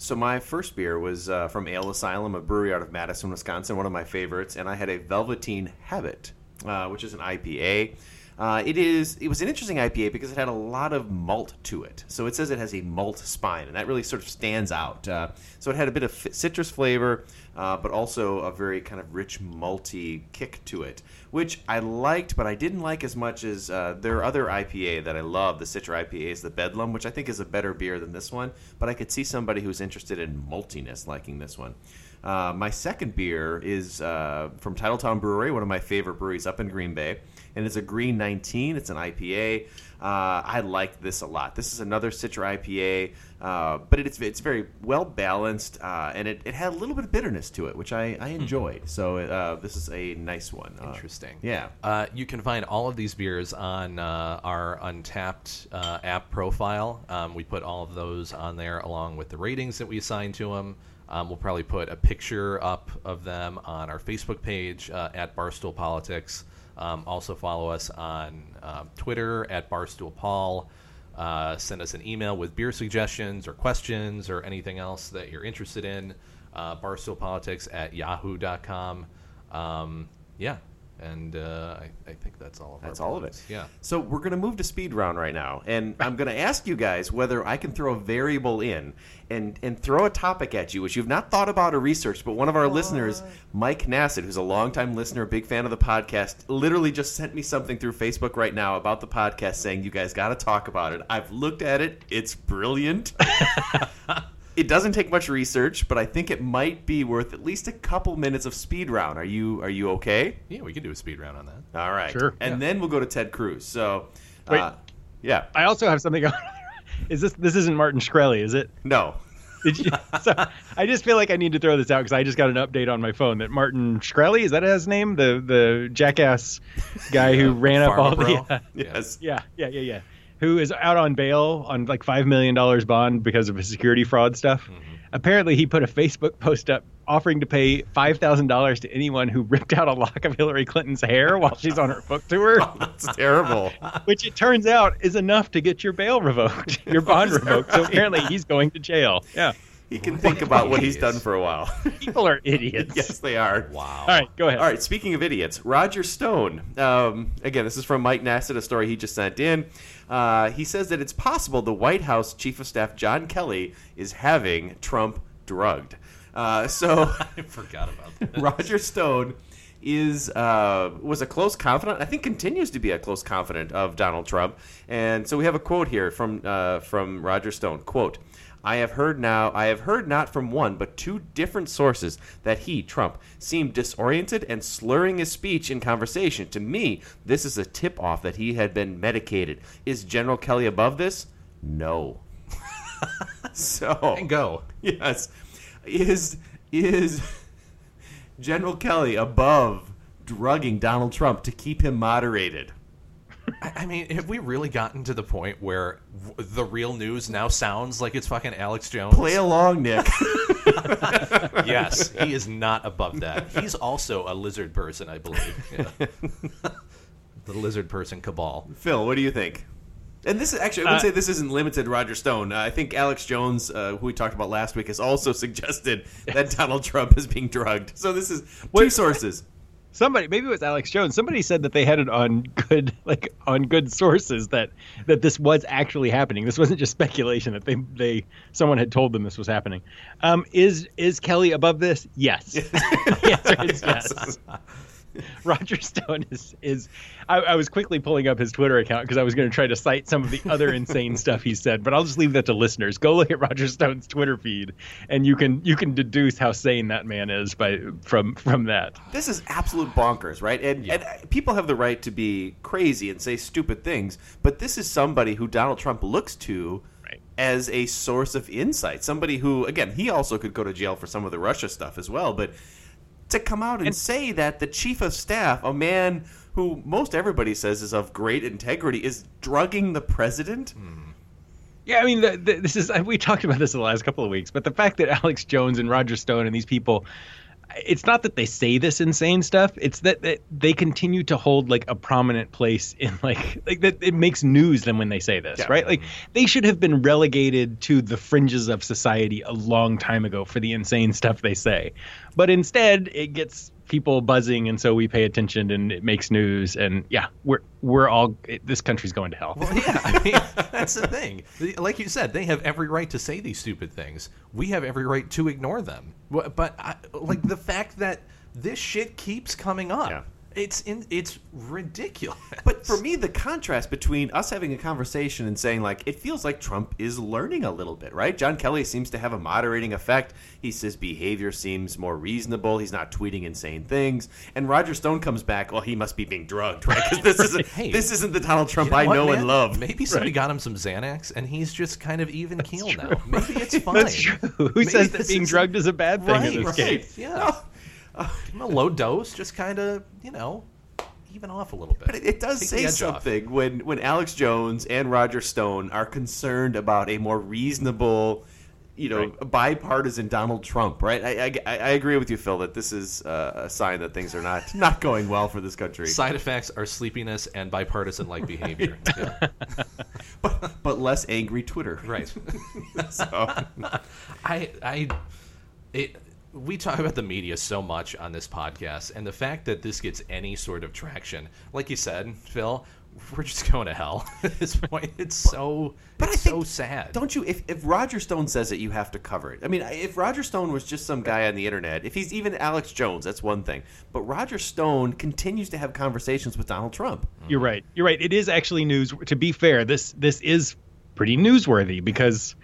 So my first beer was uh, from Ale Asylum, a brewery out of Madison, Wisconsin, one of my favorites, and I had a Velveteen Habit, uh, which is an IPA. Uh, it is. It was an interesting IPA because it had a lot of malt to it. So it says it has a malt spine, and that really sort of stands out. Uh, so it had a bit of citrus flavor, uh, but also a very kind of rich malty kick to it, which I liked, but I didn't like as much as uh, their other IPA that I love. The Citra IPA is the Bedlam, which I think is a better beer than this one. But I could see somebody who's interested in maltiness liking this one. Uh, my second beer is uh, from Titletown Brewery, one of my favorite breweries up in Green Bay, and it's a Green 19. It's an IPA. Uh, I like this a lot. This is another Citra IPA, uh, but it's it's very well balanced, uh, and it, it had a little bit of bitterness to it, which I, I enjoyed. So uh, this is a nice one. Uh, Interesting. yeah. Uh, you can find all of these beers on uh, our Untappd uh, app profile. Um, we put all of those on there along with the ratings that we assign to them. Um, we'll probably put a picture up of them on our Facebook page uh, at Barstool Politics. Um, also follow us on um, Twitter at Barstool Paul. Uh, send us an email with beer suggestions or questions or anything else that you're interested in. Uh, barstoolpolitics at yahoo.com. Um, yeah. And uh, I, I think that's all of it. That's our all of it. Yeah. So we're going to move to speed round right now, and I'm going to ask you guys whether I can throw a variable in and and throw a topic at you, which you've not thought about or researched. But one of our listeners, Mike Nassett, who's a longtime listener, big fan of the podcast, literally just sent me something through Facebook right now about the podcast, saying you guys got to talk about it. I've looked at it; it's brilliant. It doesn't take much research, but I think it might be worth at least a couple minutes of speed round. Are you are you okay? Yeah, we can do a speed round on that. All right. Sure. And then we'll go to Ted Cruz. So, Wait. uh, yeah. I also have something. is this this isn't Martin Shkreli, is it? No. Did you, so I just feel like I need to throw this out because I just got an update on my phone that Martin Shkreli is that his name? The the jackass guy who ran up all Pharma the Bro? Yes. yeah yeah yeah yeah who is out on bail on like five million dollars bond because of his security fraud stuff. Mm-hmm. Apparently, he put a Facebook post up offering to pay five thousand dollars to anyone who ripped out a lock of Hillary Clinton's hair while she's on her book tour. That's terrible. which it turns out is enough to get your bail revoked, your bond revoked. So apparently he's going to jail. Yeah, He can think about what he's done for a while. people are idiots. yes, they are. Wow. All right, go ahead. All right, speaking of idiots, Roger Stone. Um, again, this is from Mike Nassett, a story he just sent in. Uh, he says that it's possible the White House Chief of Staff John Kelly is having Trump drugged. Uh, so I forgot about that. Roger Stone is uh, was a close confidant. I think continues to be a close confidant of Donald Trump. And so we have a quote here from uh, from Roger Stone. Quote. I have heard now I have heard not from one but two different sources that he, Trump, seemed disoriented and slurring his speech in conversation. To me, this is a tip off that he had been medicated. Is General Kelly above this? No. so And go. Yes. Is is General Kelly above drugging Donald Trump to keep him moderated? I, I mean, have we really gotten to the point where the real news now sounds like it's fucking Alex Jones? Play along, Nick. yes, he is not above that. He's also a lizard person, I believe. Yeah. the lizard person cabal. Phil, what do you think? And this is actually, I would Uh, say this isn't limited to Roger Stone. Uh, I think Alex Jones, uh, who we talked about last week, has also suggested that Donald Trump is being drugged. So this is two sources. Somebody, maybe it was Alex Jones. Somebody said that they had it on good, like on good sources that that this was actually happening. This wasn't just speculation. That they they someone had told them this was happening. Um, is is Kelly above this? Yes. the answer is yes. Roger Stone is is. I, I was quickly pulling up his Twitter account because I was going to try to cite some of the other insane stuff he said, but I'll just leave that to listeners. Go look at Roger Stone's Twitter feed, and you can you can deduce how sane that man is by from from that. This is absolute bonkers, right? And, and uh, people have the right to be crazy and say stupid things, but this is somebody who Donald Trump looks to as a source of insight. Somebody who, again, he also could go to jail for some of the Russia stuff as well, but to come out and, And- say that the chief of staff, a man who most everybody says is of great integrity, is drugging the president. Hmm. Yeah, I mean, the, the, this is we talked about this in the last couple of weeks, but the fact that Alex Jones and Roger Stone and these people it's not that they say this insane stuff it's that, that they continue to hold like a prominent place in like like that it makes news than when they say this Yeah. right like they should have been relegated to the fringes of society a long time ago for the insane stuff they say but instead it gets people buzzing and so we pay attention and it makes news and yeah we're we're all it, this country's going to hell Well, yeah, I mean, that's the thing. Like you said, they have every right to say these stupid things. We have every right to ignore them. But I, like the fact that this shit keeps coming up, Yeah. It's in, it's ridiculous. But for me, the contrast between us having a conversation and saying, like, it feels like Trump is learning a little bit, right? John Kelly seems to have a moderating effect. He says behavior seems more reasonable. He's not tweeting insane things. And Roger Stone comes back, well, he must be being drugged, right? Because this, isn't, Hey. this isn't the Donald Trump You I what, know man? and love. Maybe somebody Right. got him some Xanax, and he's just kind of even keel now. Maybe it's fine. that's true who Maybe says that being drugged is a bad thing right, in this right. case Yeah, Give a low dose, just kind of you know, even off a little bit. But it, it does Take say off. something when, when Alex Jones and Roger Stone are concerned about a more reasonable, you know, bipartisan Donald Trump, right? I, I, I agree with you, Phil, that this is uh, a sign that things are not not going well for this country. Side effects are sleepiness and bipartisan-like behavior. Yeah, but, but less angry Twitter. right. So, I I it we talk about the media so much on this podcast and the fact that this gets any sort of traction like you said phil we're just going to hell at this point it's so But I think- so sad don't you? If, if Roger Stone says it, you have to cover it. I mean, if Roger Stone was just some guy on the internet, if he's even Alex Jones, that's one thing. But Roger Stone continues to have conversations with Donald Trump. You're right. You're right. It is actually news. To be fair, this this is pretty newsworthy because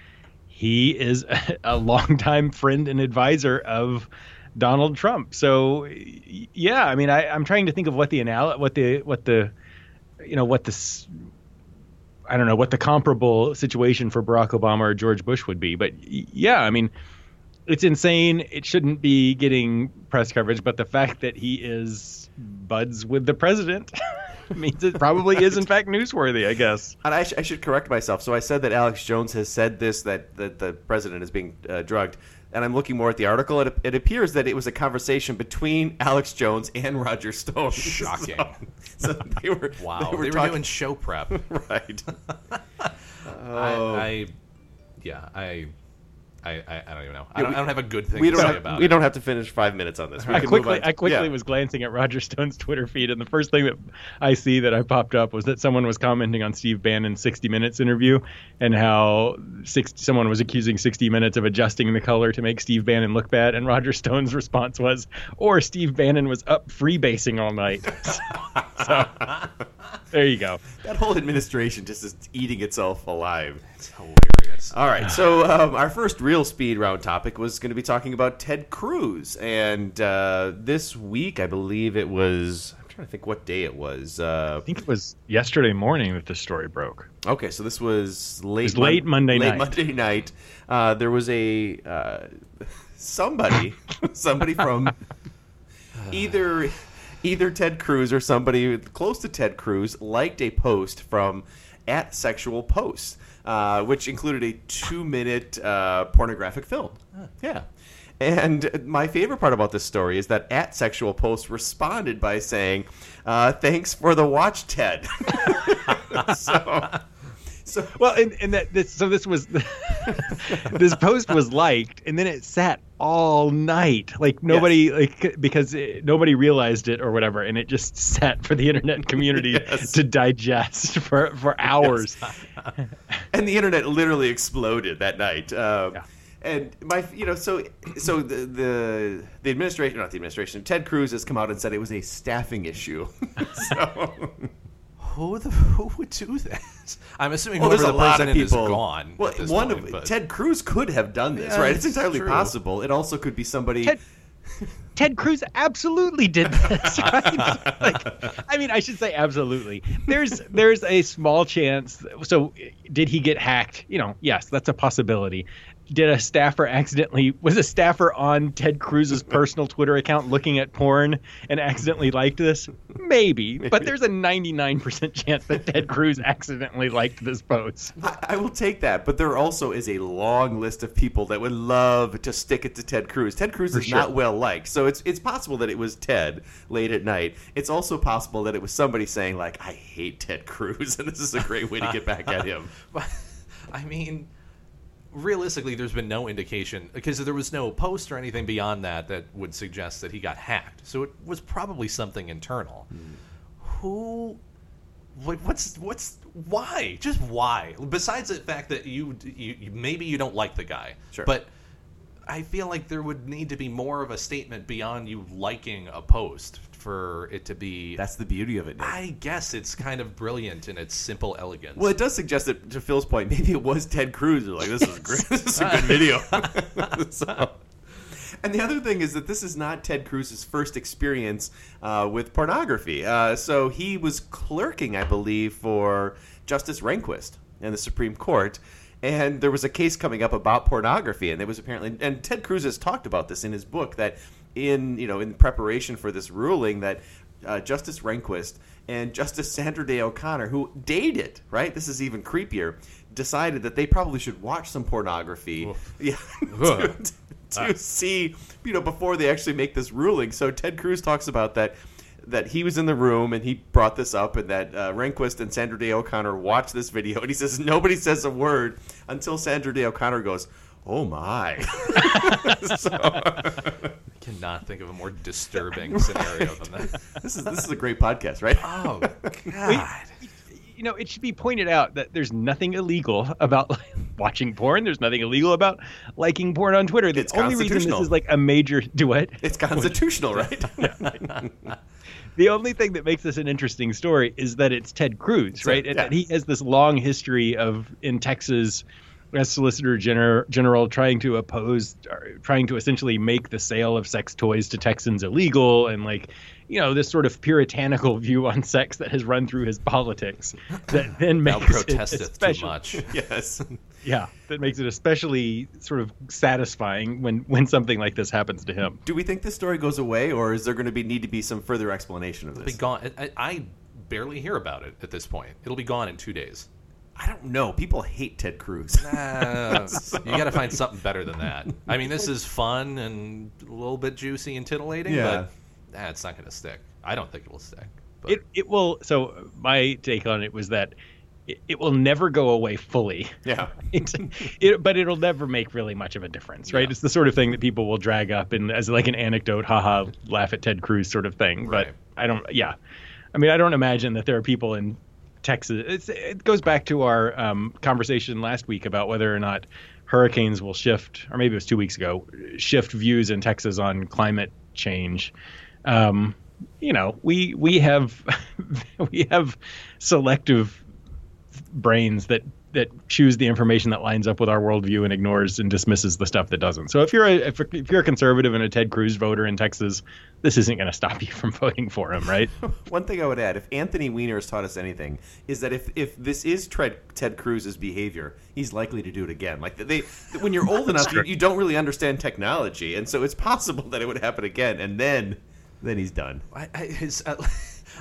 he is a, longtime friend and advisor of Donald Trump. So, yeah, I mean, I, I'm trying to think of what the anal- what the what the you know what this I don't know what the comparable situation for Barack Obama or George Bush would be. But yeah, I mean, it's insane. It shouldn't be getting press coverage, but the fact that he is buds with the president means it probably is in fact newsworthy. I guess. And I, sh- I should correct myself. So I said that Alex Jones has said this that, that the president is being uh, drugged. And I'm looking more at the article. It, it appears that it was a conversation between Alex Jones and Roger Stone. Shocking. So, so they were wow They were, they were talking, doing show prep right. I, I yeah I I, I, I don't even know. I don't, I don't have a good thing we to don't say have, about we it. don't have to finish five minutes on this. We I can move quickly, on. I quickly Yeah. was glancing at Roger Stone's Twitter feed, and the first thing that I see that I popped up was that someone was commenting on Steve Bannon's 60 Minutes interview, and how six, someone was accusing 60 Minutes of adjusting the color to make Steve Bannon look bad, and Roger Stone's response was, "Or Steve Bannon was up freebasing all night." so there you go. That whole administration just is eating itself alive. It's hilarious. All right, so um, our first real speed round topic was going to be talking about Ted Cruz, and uh, this week I believe it was. I'm trying to think what day it was. Uh, I think it was yesterday morning that this story broke. okay, so this was late. was late Monday night. late night. Monday night. Uh, there was a uh, somebody, somebody from either either Ted Cruz or somebody close to Ted Cruz liked a post from at Sexual Post, uh, which included a two-minute uh, pornographic film. Yeah. And my favorite part about this story is that at Sexual Post responded by saying, uh, "Thanks for the watch, Ted." so, so Well, and, and that this so this was this post was liked, and then it sat all night. Like nobody like because it, nobody realized it or whatever, and it just sat for the internet community Yes. to digest for for hours. and the internet literally exploded that night. Um, Yeah. And my, you know, so so the, the the administration, not the administration, Ted Cruz has come out and said it was a staffing issue. so, Who the who would do that? I'm assuming well, there's whoever a the lot of president people. is gone. Well, at this one point, of but- Ted Cruz could have done this, Yeah, right? It's it's entirely true. possible. It also could be somebody. Ted, Ted Cruz absolutely did this, right? like, I mean, I should say absolutely. There's there's a small chance. So, did he get hacked? You know, yes, that's a possibility. Did a staffer accidentally was a staffer on Ted Cruz's personal Twitter account looking at porn and accidentally liked this? Maybe, but there's a 99% chance that Ted Cruz accidentally liked this post. I, I will take that, but there also is a long list of people that would love to stick it to Ted Cruz. Ted Cruz is sure. not well liked, so it's it's possible that it was Ted late at night. It's also possible that it was somebody saying like, "I hate Ted Cruz," and this is a great way to get back at him. But I mean, realistically, there's been no indication because there was no post or anything beyond that that would suggest that he got hacked. So it was probably something internal. Hmm. Who? What, what's what's why? Just why? Besides the fact that you, you you- maybe you don't like the guy, Sure. but I feel like there would need to be more of a statement beyond you liking a post for it to be. That's the beauty of it. Nick. I guess it's kind of brilliant in its simple elegance. Well, it does suggest that to Phil's point, maybe it was Ted Cruz. They're like, this is great. this is a good video. So- and the other thing is that this is not Ted Cruz's first experience uh, with pornography. Uh, so he was clerking, I believe, for Justice Rehnquist in the Supreme Court. And there was a case coming up about pornography, and it was apparently, and Ted Cruz has talked about this in his book that in you know in preparation for this ruling that uh, Justice Rehnquist and Justice Sandra Day O'Connor, who dated, right? This is even creepier. Decided that they probably should watch some pornography, yeah, to, to see, you know, before they actually make this ruling. So Ted Cruz talks about that. That he was in the room and he brought this up, and that uh, Rehnquist and Sandra Day O'Connor watched this video, and he says nobody says a word until Sandra Day O'Connor goes, "Oh my!" so, cannot think of a more disturbing scenario than that. this is this is a great podcast, right? Oh God! You know, it should be pointed out that there's nothing illegal about watching porn. There's nothing illegal about liking porn on Twitter. The It's only reason this is like a major duet. It's constitutional, right? The only thing that makes this an interesting story is that it's Ted Cruz, right? And yeah. that he has this long history of in Texas as Solicitor Gener- General trying to oppose, trying to essentially make the sale of sex toys to Texans illegal, and like, you know, this sort of puritanical view on sex that has run through his politics that then Thou makes it protesteth too much. yes. yeah, that makes it especially sort of satisfying when when something like this happens to him. Do we think this story goes away, or is there going to be need to be some further explanation of Be this? gone. I, I barely hear about it at this point. It'll be gone in two days. I don't know. People hate Ted Cruz. Uh, you got to find something better than that. I mean, this is fun and a little bit juicy and titillating, Yeah. but nah, it's not going to stick. I don't think it will stick. But It it will. So my take on it was that it, it will never go away fully. yeah. It, it, but it'll never make really much of a difference, right? Yeah. It's the sort of thing that people will drag up and as like an anecdote, haha, laugh at Ted Cruz sort of thing. But I don't. Yeah, I mean, I don't imagine that there are people in Texas. It's, it goes back to our um, conversation last week about whether or not hurricanes will shift, or maybe it was two weeks ago, shift views in Texas on climate change. Um, you know, we we have we have selective brains that that choose the information that lines up with our worldview and ignores and dismisses the stuff that doesn't. So if you're a if, if you're a conservative and a Ted Cruz voter in Texas, this isn't going to stop you from voting for him, right? One thing I would add, if Anthony Weiner has taught us anything, is that if, if this is Ted, Ted Cruz's behavior, he's likely to do it again. Like they, when you're old enough, you, you don't really understand technology, and so it's possible that it would happen again, and then then he's done. I, I, his, uh,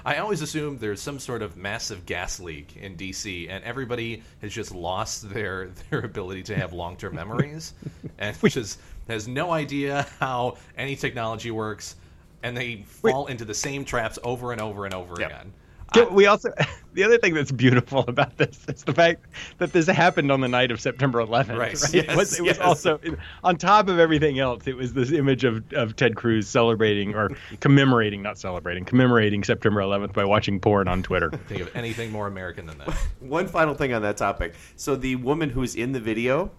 I always assume there's some sort of massive gas leak in DC, and everybody has just lost their their ability to have long term memories, and just has no idea how any technology works, and they fall into the same traps over and over and over Yep. again. Yeah, we also the other thing that's beautiful about this is the fact that this happened on the night of September 11th. Right. It was, Yes, it was yes. also on top of everything else. It was this image of, of Ted Cruz celebrating or commemorating, not celebrating, commemorating September 11th by watching porn on Twitter. Think of anything more American than that. One final thing on that topic. So the woman who's in the video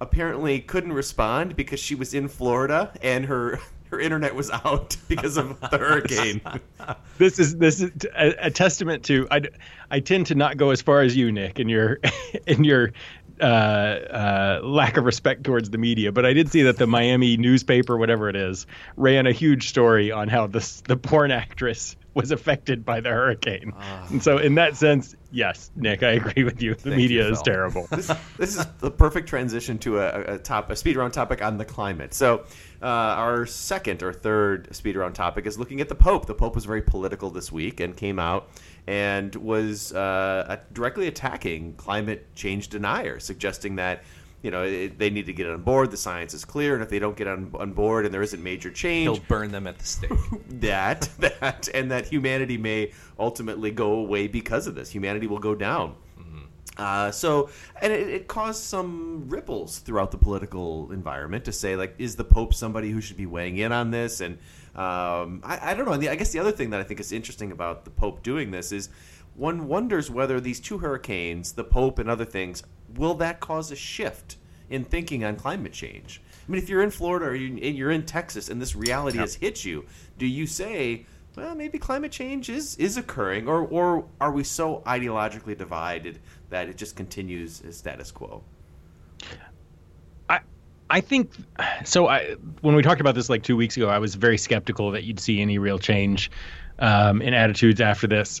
apparently couldn't respond because she was in Florida and her her internet was out because of the hurricane. this is this is a, a testament to I, I tend to not go as far as you Nick in your in your uh, uh, lack of respect towards the media but I did see that the Miami newspaper whatever it is ran a huge story on how this the porn actress was affected by the hurricane. and so, in that sense, yes, Nick, I agree with you. The media you, is terrible. this, this is the perfect transition to a, a top a speed round topic on the climate. So, uh, our second or third speed round topic is looking at the Pope. The Pope was very political this week and came out and was uh, directly attacking climate change deniers, suggesting that. You know, it, they need to get on board. The science is clear, and if they don't get on, on board and there isn't major change, He'll burn them at the stake. that that and that humanity may ultimately go away because of this. Humanity will go down. Uh, so, and it, it caused some ripples throughout the political environment to say, like, is the Pope somebody who should be weighing in on this? And um, I, I don't know. And the, I guess the other thing that I think is interesting about the Pope doing this is one wonders whether these two hurricanes, the Pope and other things, will that cause a shift in thinking on climate change? I mean, if you're in Florida or you- you're in Texas and this reality has hit you, do you say, well, maybe climate change is, is occurring, or, or are we so ideologically divided that it just continues as status quo? I I think so. I when we talked about this like two weeks ago, I was very skeptical that you'd see any real change um, in attitudes after this.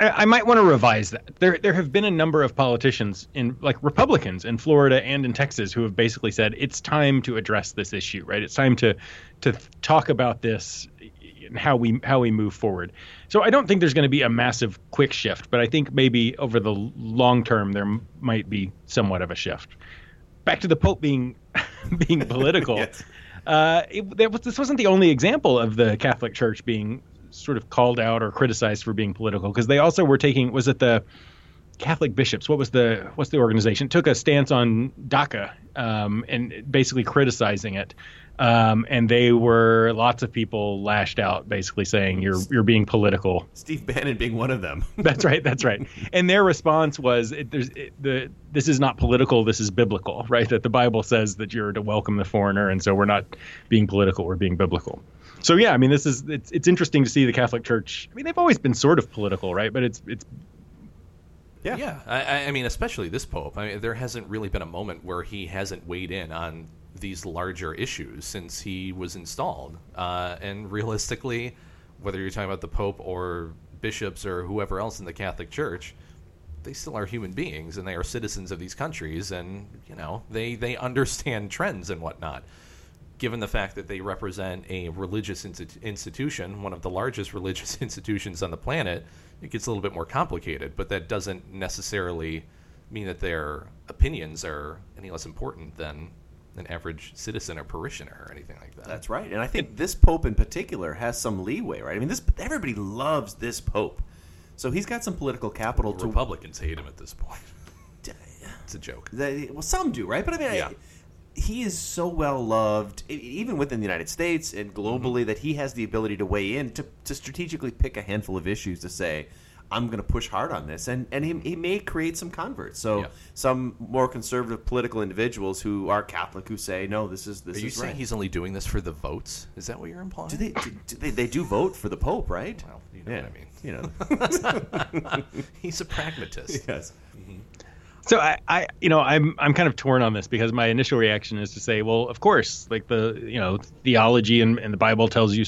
I, I might want to revise that. There there have been a number of politicians in like Republicans in Florida and in Texas who have basically said it's time to address this issue. Right, it's time to to talk about this and how we how we move forward. So I don't think there's going to be a massive quick shift, but I think maybe over the long term there m- might be somewhat of a shift back to the Pope being being political. Yes. uh, it, was, this wasn't the only example of the Catholic Church being sort of called out or criticized for being political because they also were taking was it the Catholic bishops? What was the what's the organization? Took a stance on DACA um, and basically criticizing it. Um, and they were lots of people lashed out, basically saying you're you're being political. Steve Bannon being one of them. That's right. That's right. And their response was, it, "There's it, the this is not political. This is biblical, right? That the Bible says that you're to welcome the foreigner, and so we're not being political. We're being biblical." So yeah, I mean, this is it's it's interesting to see the Catholic Church. I mean, they've always been sort of political, right? But it's it's Yeah. Yeah, I- I, I mean, especially this pope. I mean, there hasn't really been a moment where he hasn't weighed in on these larger issues since he was installed. Uh, and realistically, whether you're talking about the pope or bishops or whoever else in the Catholic Church, they still are human beings and they are citizens of these countries, and you know they they understand trends and whatnot. Given the fact that they represent a religious insti- institution, one of the largest religious institutions on the planet, it gets a little bit more complicated. But that doesn't necessarily mean that their opinions are any less important than an average citizen or parishioner or anything like that. That's right, and I think this pope in particular has some leeway, right? I mean, this everybody loves this pope, so he's got some political capital to. Republicans hate him at this point. It's a joke. They, well, some do, right? But I mean, Yeah. I, he is so well loved, even within the United States and mm-hmm. globally, that he has the ability to weigh in to, to strategically pick a handful of issues to say, I'm going to push hard on this, and and he, mm-hmm. he may create some converts. So Yeah. some more conservative political individuals who are Catholic who say, no, this is this Are you is saying right. he's only doing this for the votes? Is that what you're implying? do they, do, do they they do vote for the Pope, right? Well, you know yeah, what I mean. You know, He's a pragmatist. yes. Mm-hmm. So I, I, you know, I'm I'm kind of torn on this because my initial reaction is to say, well, of course, like the you know theology and, and the Bible tells you,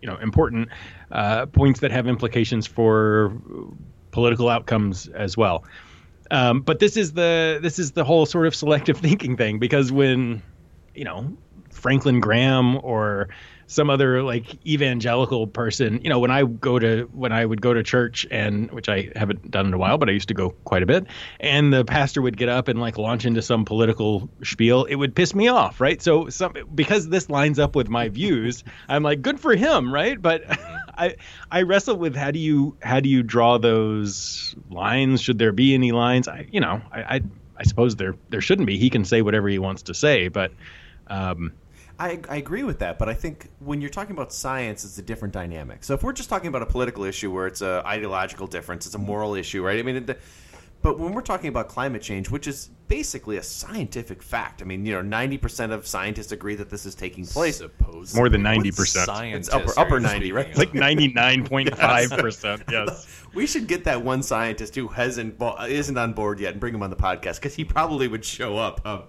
you know, important uh, points that have implications for political outcomes as well. Um, but this is the this is the whole sort of selective thinking thing because when you know Franklin Graham or some other like evangelical person, you know, when I go to when I would go to church and which I haven't done in a while, but I used to go quite a bit, and the pastor would get up and like launch into some political spiel, it would piss me off, right? So some because this lines up with my views, I'm like, good for him, right? But I I wrestle with how do you how do you draw those lines? Should there be any lines? I you know, I I, I suppose there there shouldn't be. He can say whatever he wants to say, but um, I, I agree with that, but I think when you're talking about science, it's a different dynamic. So if we're just talking about a political issue where it's a ideological difference, it's a moral issue, right? I mean, the, but when we're talking about climate change, which is basically a scientific fact, I mean, you know, ninety percent of scientists agree that this is taking place. Suppose More than 90%. Scientists It's upper- upper 90, right? of? like ninety nine point five percent. Yes. We should get that one scientist who hasn't isn't on board yet and bring him on the podcast because he probably would show up. Um,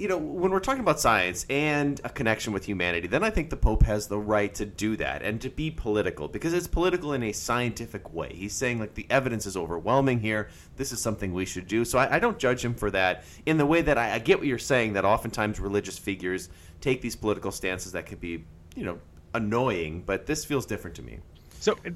you know, when we're talking about science and a connection with humanity, then I think the Pope has the right to do that and to be political because it's political in a scientific way. He's saying, like, the evidence is overwhelming here. This is something we should do. So I, I don't judge him for that in the way that I, I get what you're saying, that oftentimes religious figures take these political stances that can be, you know, annoying, but this feels different to me. So uh,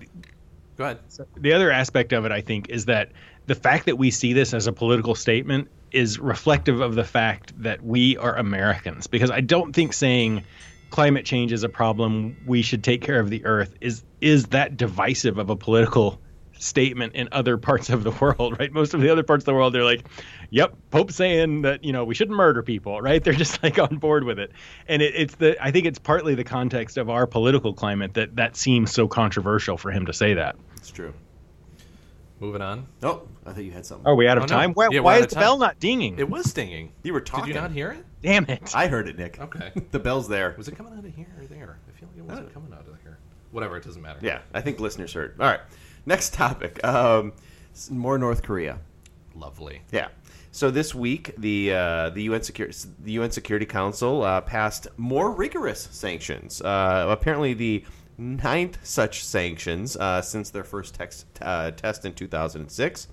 Go ahead. the other aspect of it, I think, is that the fact that we see this as a political statement is reflective of the fact that we are Americans. Because I don't think saying climate change is a problem, we should take care of the earth is is that divisive of a political statement in other parts of the world, right? Most of the other parts of the world, they're like, "Yep, Pope saying that you know we shouldn't murder people," right? They're just like on board with it, and it, it's the I think it's partly the context of our political climate that that seems so controversial for him to say that. It's true. Moving on. Oh, I thought you had something. Are we out of Oh, no. time? Why, Yeah, why is of the time. bell not dinging? It was stinging. You were talking. Did you not hear it? Damn it! I heard it, Nick. Okay. the bell's there. Was it coming out of here or there? I feel like it wasn't coming out of here. Whatever, it doesn't matter. Yeah, I think listeners heard. All right. Next topic. Um, more North Korea. Lovely. Yeah. So this week, the uh, the UN Security the UN Security Council uh, passed more rigorous sanctions. Uh, apparently, the ninth such sanctions uh, since their first uh, test in 2006.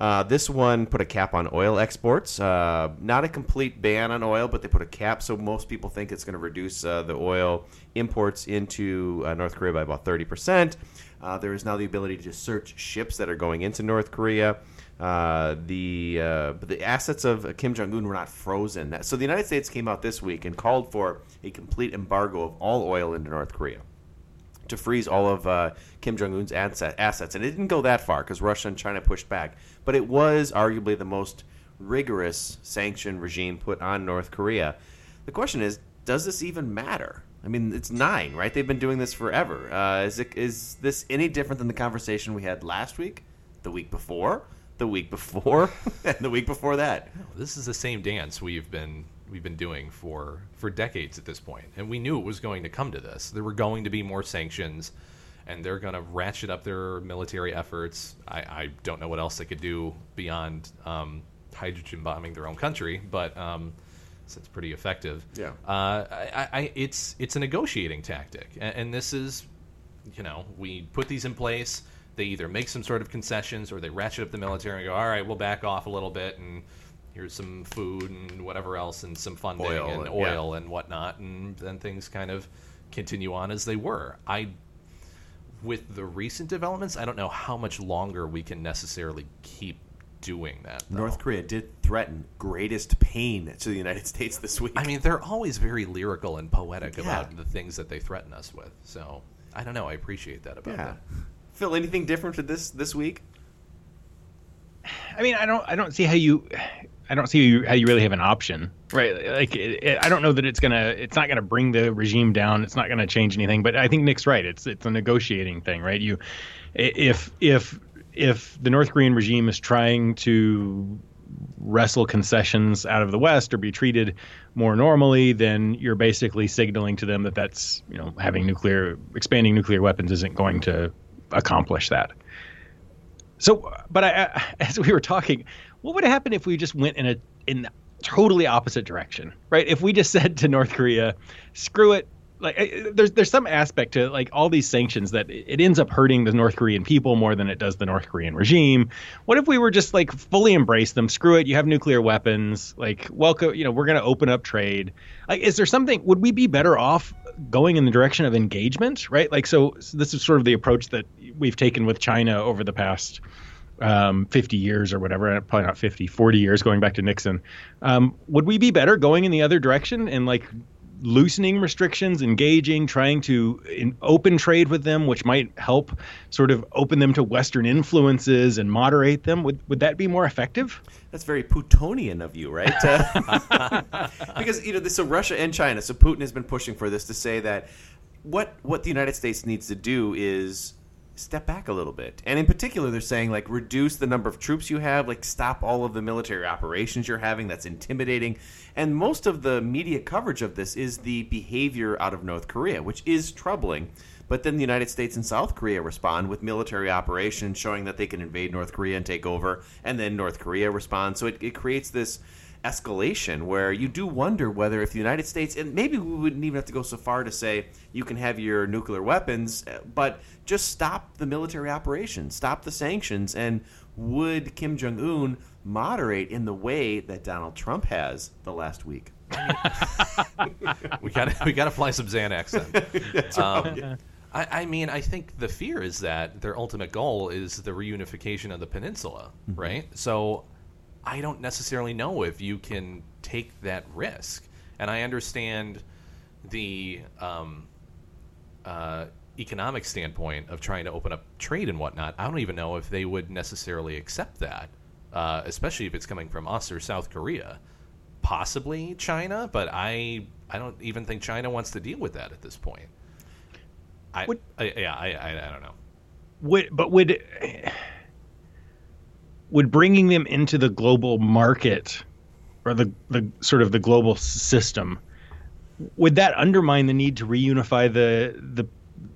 Uh, this one put a cap on oil exports. Uh, not a complete ban on oil, but they put a cap, so most people think it's going to reduce uh, the oil imports into uh, North Korea by about 30%. Uh, there is now the ability to search ships that are going into North Korea. Uh, the uh, the assets of Kim Jong Un were not frozen. So the United States came out this week and called for a complete embargo of all oil into North Korea to freeze all of uh, Kim Jong Un's assets. And it didn't go that far because Russia and China pushed back. But it was arguably the most rigorous sanction regime put on North Korea. The question is, does this even matter? I mean, it's nine, right? They've been doing this forever. Uh, is it is this any different than the conversation we had last week, the week before, the week before, and the week before that? This is the same dance we've been we've been doing for for decades at this point, and we knew it was going to come to this. There were going to be more sanctions, and they're going to ratchet up their military efforts. I, I don't know what else they could do beyond um, hydrogen bombing their own country, but um, so it's pretty effective. Yeah. uh, I, I, it's it's a negotiating tactic, and, and this is you know, we put these in place. They either make some sort of concessions or they ratchet up the military and go, all right, we'll back off a little bit and here's some food and whatever else and some funding Oil and and- oil and whatnot. And then things kind of continue on as they were. I, with the recent developments, I don't know how much longer we can necessarily keep doing that. though. North Korea did threaten greatest pain to the United States this week. I mean, they're always very lyrical and poetic Yeah. about the things that they threaten us with. So I don't know. I appreciate that about yeah. them. Phil, anything different for this this week? I mean, I don't, I don't see how you, I don't see how you really have an option, right? Like, it, it, I don't know that it's gonna, it's not gonna bring the regime down. It's not gonna change anything. But I think Nick's right. It's, it's a negotiating thing, right? You, if, if, if the North Korean regime is trying to wrestle concessions out of the West or be treated more normally, then you're basically signaling to them that that's, you know, having nuclear, expanding nuclear weapons isn't going to accomplish that. So, but I, as we were talking, what would happen if we just went in a in totally opposite direction, right? If we just said to North Korea, "Screw it." Like, there's there's some aspect to like all these sanctions that it it ends up hurting the North Korean people more than it does the North Korean regime. What if we were just like fully embrace them? Screw it. You have nuclear weapons. Like, welcome. You know, we're going to open up trade. Like, is there something? Would we be better off going in the direction of engagement? Right. Like, so, so this is sort of the approach that we've taken with China over the past um, 50 years or whatever, uh, probably not 50, 40 years going back to Nixon. Um, would we be better going in the other direction and like loosening restrictions, engaging, trying to in, open trade with them, which might help sort of open them to Western influences and moderate them? Would, would that be more effective? That's very Putonian of you, right? Because you know, this, so Russia and China. So Putin has been pushing for this to say that what what the United States needs to do is step back a little bit, and in particular, they're saying like reduce the number of troops you have, like stop all of the military operations you're having. That's intimidating, and most of the media coverage of this is the behavior out of North Korea, which is troubling. But then the United States and South Korea respond with military operations showing that they can invade North Korea and take over, and then North Korea responds. So it, it creates this escalation where you do wonder whether if the United States and maybe we wouldn't even have to go so far to say you can have your nuclear weapons, uh, but just stop the military operations, stop the sanctions, and would Kim Jong Un moderate in the way that Donald Trump has the last week? we got we got to fly some Xanax. Then. Um, I, I, mean, I think the fear is that their ultimate goal is the reunification of the peninsula, mm-hmm. right? So I don't necessarily know if you can take that risk. And I understand the um, uh, economic standpoint of trying to open up trade and whatnot. I don't even know if they would necessarily accept that, uh, especially if it's coming from us or South Korea. Possibly China, but I I don't even think China wants to deal with that at this point. I, would, I yeah I, I I don't know. Would but would would bringing them into the global market or the the sort of the global system would that undermine the need to reunify the the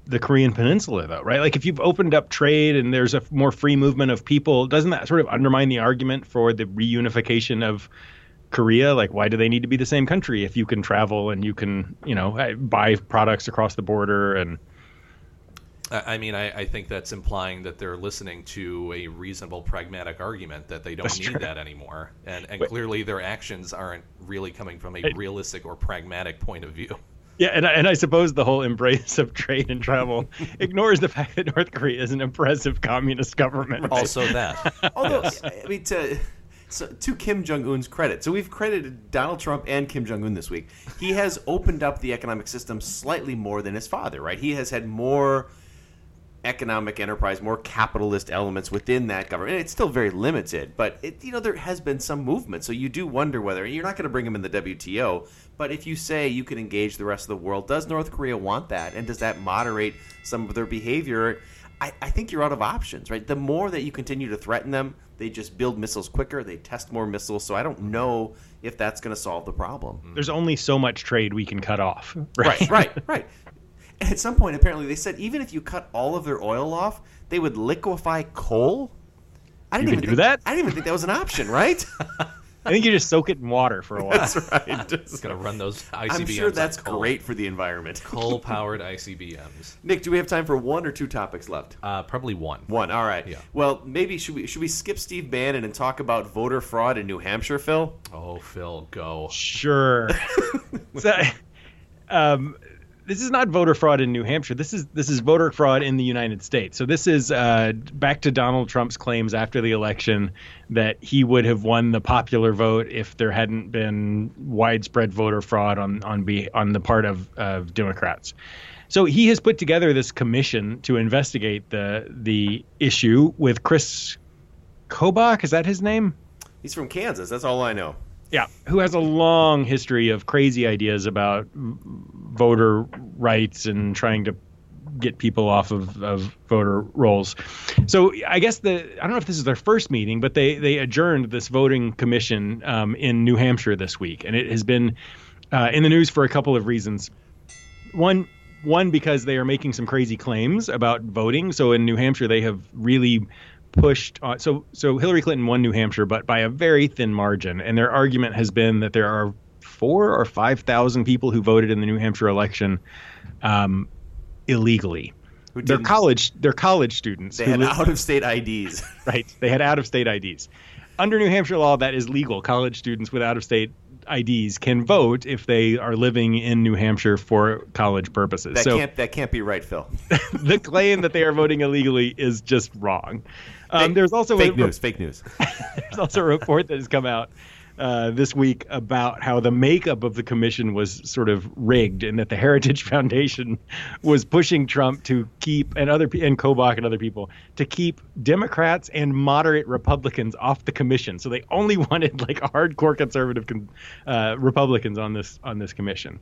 the Korean Peninsula though, right? Like if you've opened up trade and there's a more free movement of people, doesn't that sort of undermine the argument for the reunification of Korea? Like why do they need to be the same country if you can travel and you can, you know, eh, buy products across the border and I mean, I, I, think that's implying that they're listening to a reasonable, pragmatic argument that they don't that's need true. that anymore, and and clearly their actions aren't really coming from a realistic or pragmatic point of view. Yeah, and I, and I suppose the whole embrace of trade and travel ignores the fact that North Korea is an impressive communist government. Right? Also, that. Although. I mean, to so, to Kim Jong Un's credit, so we've credited Donald Trump and Kim Jong Un this week. He has opened up the economic system slightly more than his father, right? He has had more economic enterprise, more capitalist elements within that government. And it's still very limited, but it, you know there has been some movement. So you do wonder whether you're not going to bring them in the WTO, but if you say you can engage the rest of the world, does North Korea want that, and does that moderate some of their behavior? I, I think you're out of options, right? The more that you continue to threaten them, they just build missiles quicker, they test more missiles. So I don't know if that's going to solve the problem. There's only so much trade we can cut off. Right, right, right. right. at some point, apparently, they said even if you cut all of their oil off, they would liquefy coal. I didn't you even do think, that. I didn't even think that was an option, right? I think you just soak it in water for a while. That's right. Just gonna run those ICBMs. I'm sure that's great for the environment. Coal-powered ICBMs. Nick, do we have time for one or two topics left? Uh, probably one. One. All right. Yeah. Well, maybe should we should we skip Steve Bannon and talk about voter fraud in New Hampshire, Phil? Oh, Phil, go. Sure. so, um, this is not voter fraud in New Hampshire. This is this is voter fraud in the United States. So this is uh, back to Donald Trump's claims after the election that he would have won the popular vote if there hadn't been widespread voter fraud on on be on the part of, of Democrats. So he has put together this commission to investigate the the issue with Chris Kobach. Is that his name? He's from Kansas. That's all I know. Yeah, who has a long history of crazy ideas about voter rights and trying to get people off of, of voter rolls. So I guess the I don't know if this is their first meeting, but they they adjourned this voting commission um, in New Hampshire this week, and it has been uh, in the news for a couple of reasons. One one because they are making some crazy claims about voting. So in New Hampshire, they have really pushed on. So so Hillary Clinton won New Hampshire, but by a very thin margin. And their argument has been that there are four or five thousand people who voted in the New Hampshire election um, illegally. They're college. They're college students. They had out of state IDs. right. They had out of state IDs. Under New Hampshire law, that is legal. College students with out of state IDs can vote if they are living in New Hampshire for college purposes. That so can't that can't be right, Phil. the claim that they are voting illegally is just wrong. Um, there's also fake a, news. Fake news. there's also a report that has come out uh, this week about how the makeup of the commission was sort of rigged, and that the Heritage Foundation was pushing Trump to keep and other and Kobach and other people to keep Democrats and moderate Republicans off the commission. So they only wanted like hardcore conservative uh, Republicans on this on this commission.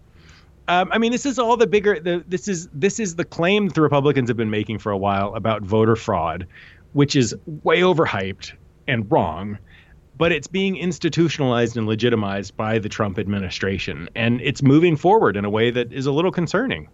Um, I mean, this is all the bigger. The, this is this is the claim the Republicans have been making for a while about voter fraud, which is way overhyped and wrong, but it's being institutionalized and legitimized by the Trump administration, and it's moving forward in a way that is a little concerning.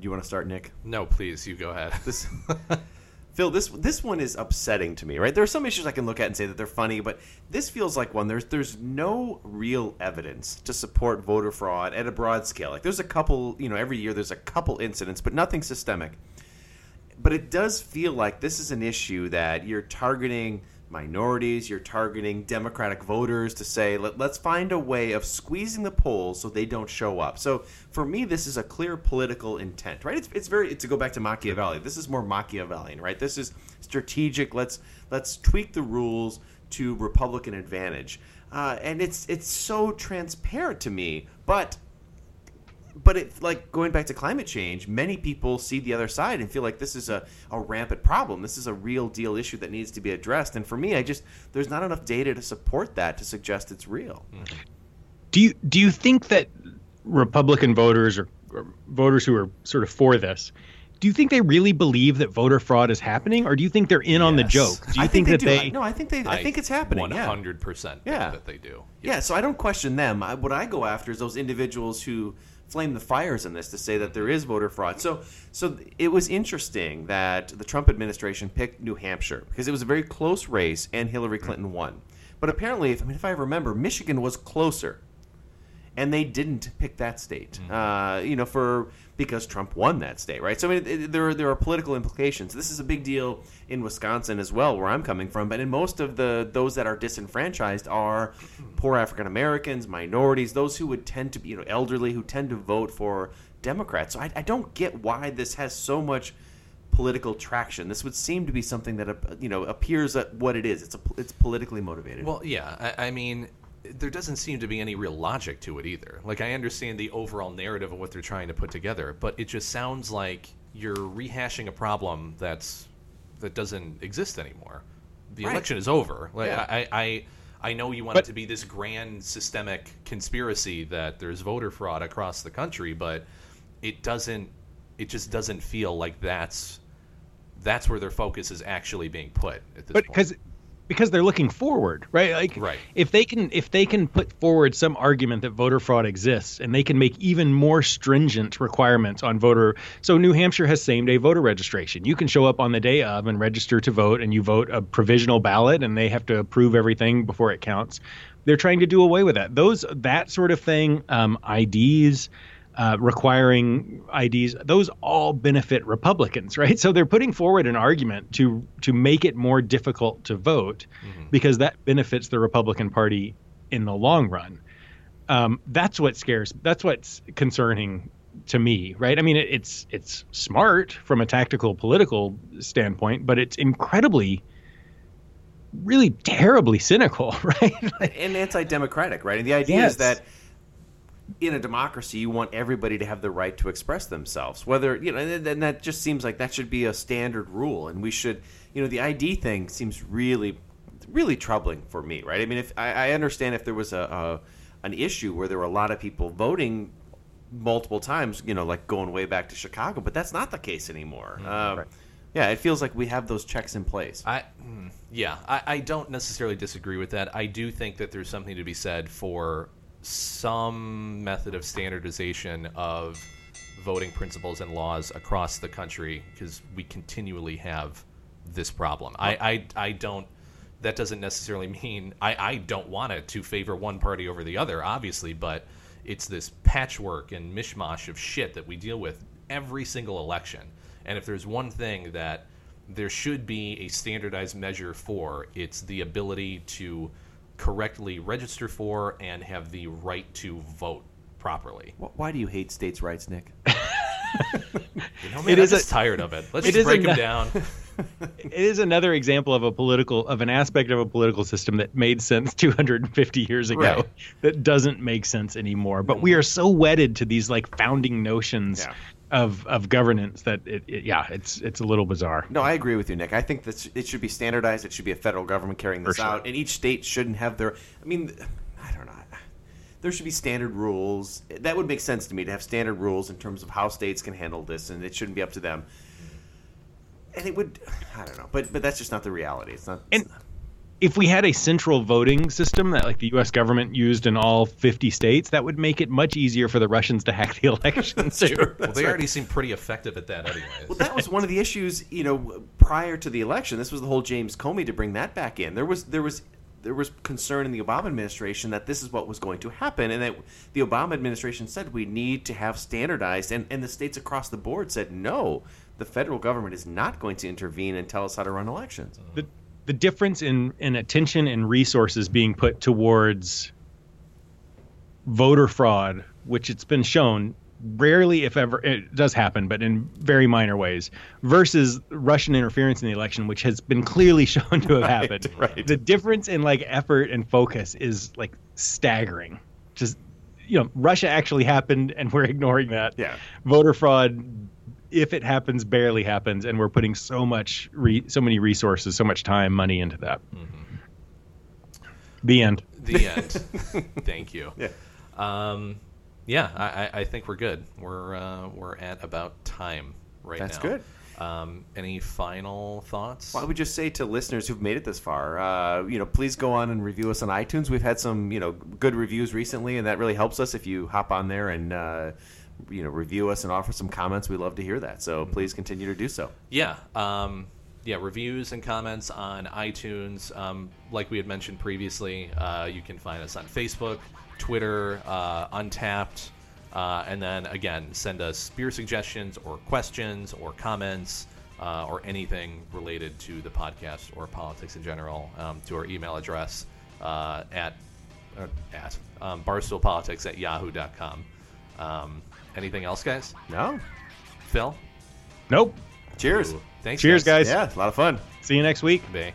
Do you want to start, Nick? No, please. You go ahead. This, Phil, this this one is upsetting to me, right? There are some issues I can look at and say that they're funny, but this feels like one. There's there's no real evidence to support voter fraud at a broad scale. Like there's a couple, you know, every year there's a couple incidents, but nothing systemic. But it does feel like this is an issue that you're targeting minorities, you're targeting Democratic voters to say, Let, us find a way of squeezing the polls so they don't show up. So for me, this is a clear political intent, right? It's, it's very to go back to Machiavelli. This is more Machiavellian, right? This is strategic. Let's let's tweak the rules to Republican advantage, uh, and it's it's so transparent to me, but but it like going back to climate change many people see the other side and feel like this is a, a rampant problem this is a real deal issue that needs to be addressed and for me i just there's not enough data to support that to suggest it's real do you do you think that republican voters or, or voters who are sort of for this do you think they really believe that voter fraud is happening, or do you think they're in yes. on the joke? Do you I think, think that they, they? No, I think they. I, I think it's happening. One hundred percent. Yeah, that they do. Yes. Yeah, so I don't question them. I, what I go after is those individuals who flame the fires in this to say that there is voter fraud. So, so it was interesting that the Trump administration picked New Hampshire because it was a very close race and Hillary Clinton won. But apparently, if, I mean, if I remember, Michigan was closer, and they didn't pick that state. Mm-hmm. Uh, you know, for because Trump won that state, right? So I mean, it, there there are political implications. This is a big deal in Wisconsin as well, where I'm coming from. But in most of the those that are disenfranchised are poor African Americans, minorities, those who would tend to be you know elderly who tend to vote for Democrats. So I, I don't get why this has so much political traction. This would seem to be something that uh, you know appears at what it is. It's a, it's politically motivated. Well, yeah, I, I mean, there doesn't seem to be any real logic to it either. Like I understand the overall narrative of what they're trying to put together, but it just sounds like you're rehashing a problem that's that doesn't exist anymore. The right. election is over. Like yeah. I, I I know you want but, it to be this grand systemic conspiracy that there's voter fraud across the country, but it doesn't it just doesn't feel like that's that's where their focus is actually being put at this but because because they're looking forward, right? Like right. if they can if they can put forward some argument that voter fraud exists and they can make even more stringent requirements on voter so New Hampshire has same day voter registration. You can show up on the day of and register to vote and you vote a provisional ballot and they have to approve everything before it counts. They're trying to do away with that. Those that sort of thing, um, IDs, uh, requiring IDs, those all benefit Republicans, right? So they're putting forward an argument to to make it more difficult to vote mm-hmm. because that benefits the Republican Party in the long run. Um, that's what scares. That's what's concerning to me, right? I mean, it, it's it's smart from a tactical political standpoint, but it's incredibly really terribly cynical, right? and anti-democratic, right? And the idea yes. is that in a democracy, you want everybody to have the right to express themselves. Whether you know, and that just seems like that should be a standard rule, and we should, you know, the ID thing seems really, really troubling for me, right? I mean, if I, I understand if there was a, a an issue where there were a lot of people voting multiple times, you know, like going way back to Chicago, but that's not the case anymore. Mm-hmm. Um, right. Yeah, it feels like we have those checks in place. I, hmm, yeah, I, I don't necessarily disagree with that. I do think that there's something to be said for some method of standardization of voting principles and laws across the country because we continually have this problem. I, I, I don't. That doesn't necessarily mean I, I don't want it to favor one party over the other, obviously, but it's this patchwork and mishmash of shit that we deal with every single election. And if there's one thing that there should be a standardized measure for, it's the ability to correctly register for and have the right to vote properly. Why do you hate states' rights, Nick? you know, man, it I'm is just a, tired of it. Let's it just break them down. it is another example of a political of an aspect of a political system that made sense 250 years ago right. that doesn't make sense anymore. But mm-hmm. we are so wedded to these like founding notions yeah of of governance that it, it, yeah it's it's a little bizarre. No i agree with you nick. I think that it should be standardized. It should be a federal government carrying this sure. out. And each state shouldn't have their i mean i don't know. There should be standard rules. That would make sense to me to have standard rules in terms of how states can handle this and it shouldn't be up to them. And it would i don't know but but that's just not the reality. It's not, and, not if we had a central voting system that like the US government used in all 50 states, that would make it much easier for the Russians to hack the elections too. well, they already seem pretty effective at that, anyway. Well, that was one of the issues, you know, prior to the election. This was the whole James Comey to bring that back in. There was there was there was concern in the Obama administration that this is what was going to happen, and that the Obama administration said we need to have standardized, and, and the states across the board said no, the federal government is not going to intervene and tell us how to run elections. The, the difference in, in attention and resources being put towards voter fraud, which it's been shown rarely, if ever, it does happen, but in very minor ways, versus Russian interference in the election, which has been clearly shown to have Right, happened. right. The difference in like effort and focus is like staggering. Just you know, Russia actually happened, and we're ignoring that. Yeah. Voter fraud, if it happens, barely happens, and we're putting so much, re- so many resources, so much time, money into that. The end. The end. Thank you. Yeah. Um, yeah, I, I- I think we're good. We're uh, we're at about time right That's now. That's good. Um, any final thoughts? Well, I would just say to listeners who've made it this far, uh, you know, please go on and review us on iTunes. We've had some, you know, good reviews recently, and that really helps us if you hop on there and, uh, you know, review us and offer some comments. We love to hear that. So please continue to do so. Yeah. Um, yeah, reviews and comments on iTunes. Um, like we had mentioned previously, uh, you can find us on Facebook, Twitter, uh, Untappd. Uh, and then again, send us beer suggestions or questions or comments uh, or anything related to the podcast or politics in general um, to our email address uh, at, uh, at um, barstoolpolitics at yahoo.com. Um, anything else, guys? No. Phil? Nope. Cheers. Ooh, Thanks, Cheers, guys. Yeah, a lot of fun. See you next week. Bye.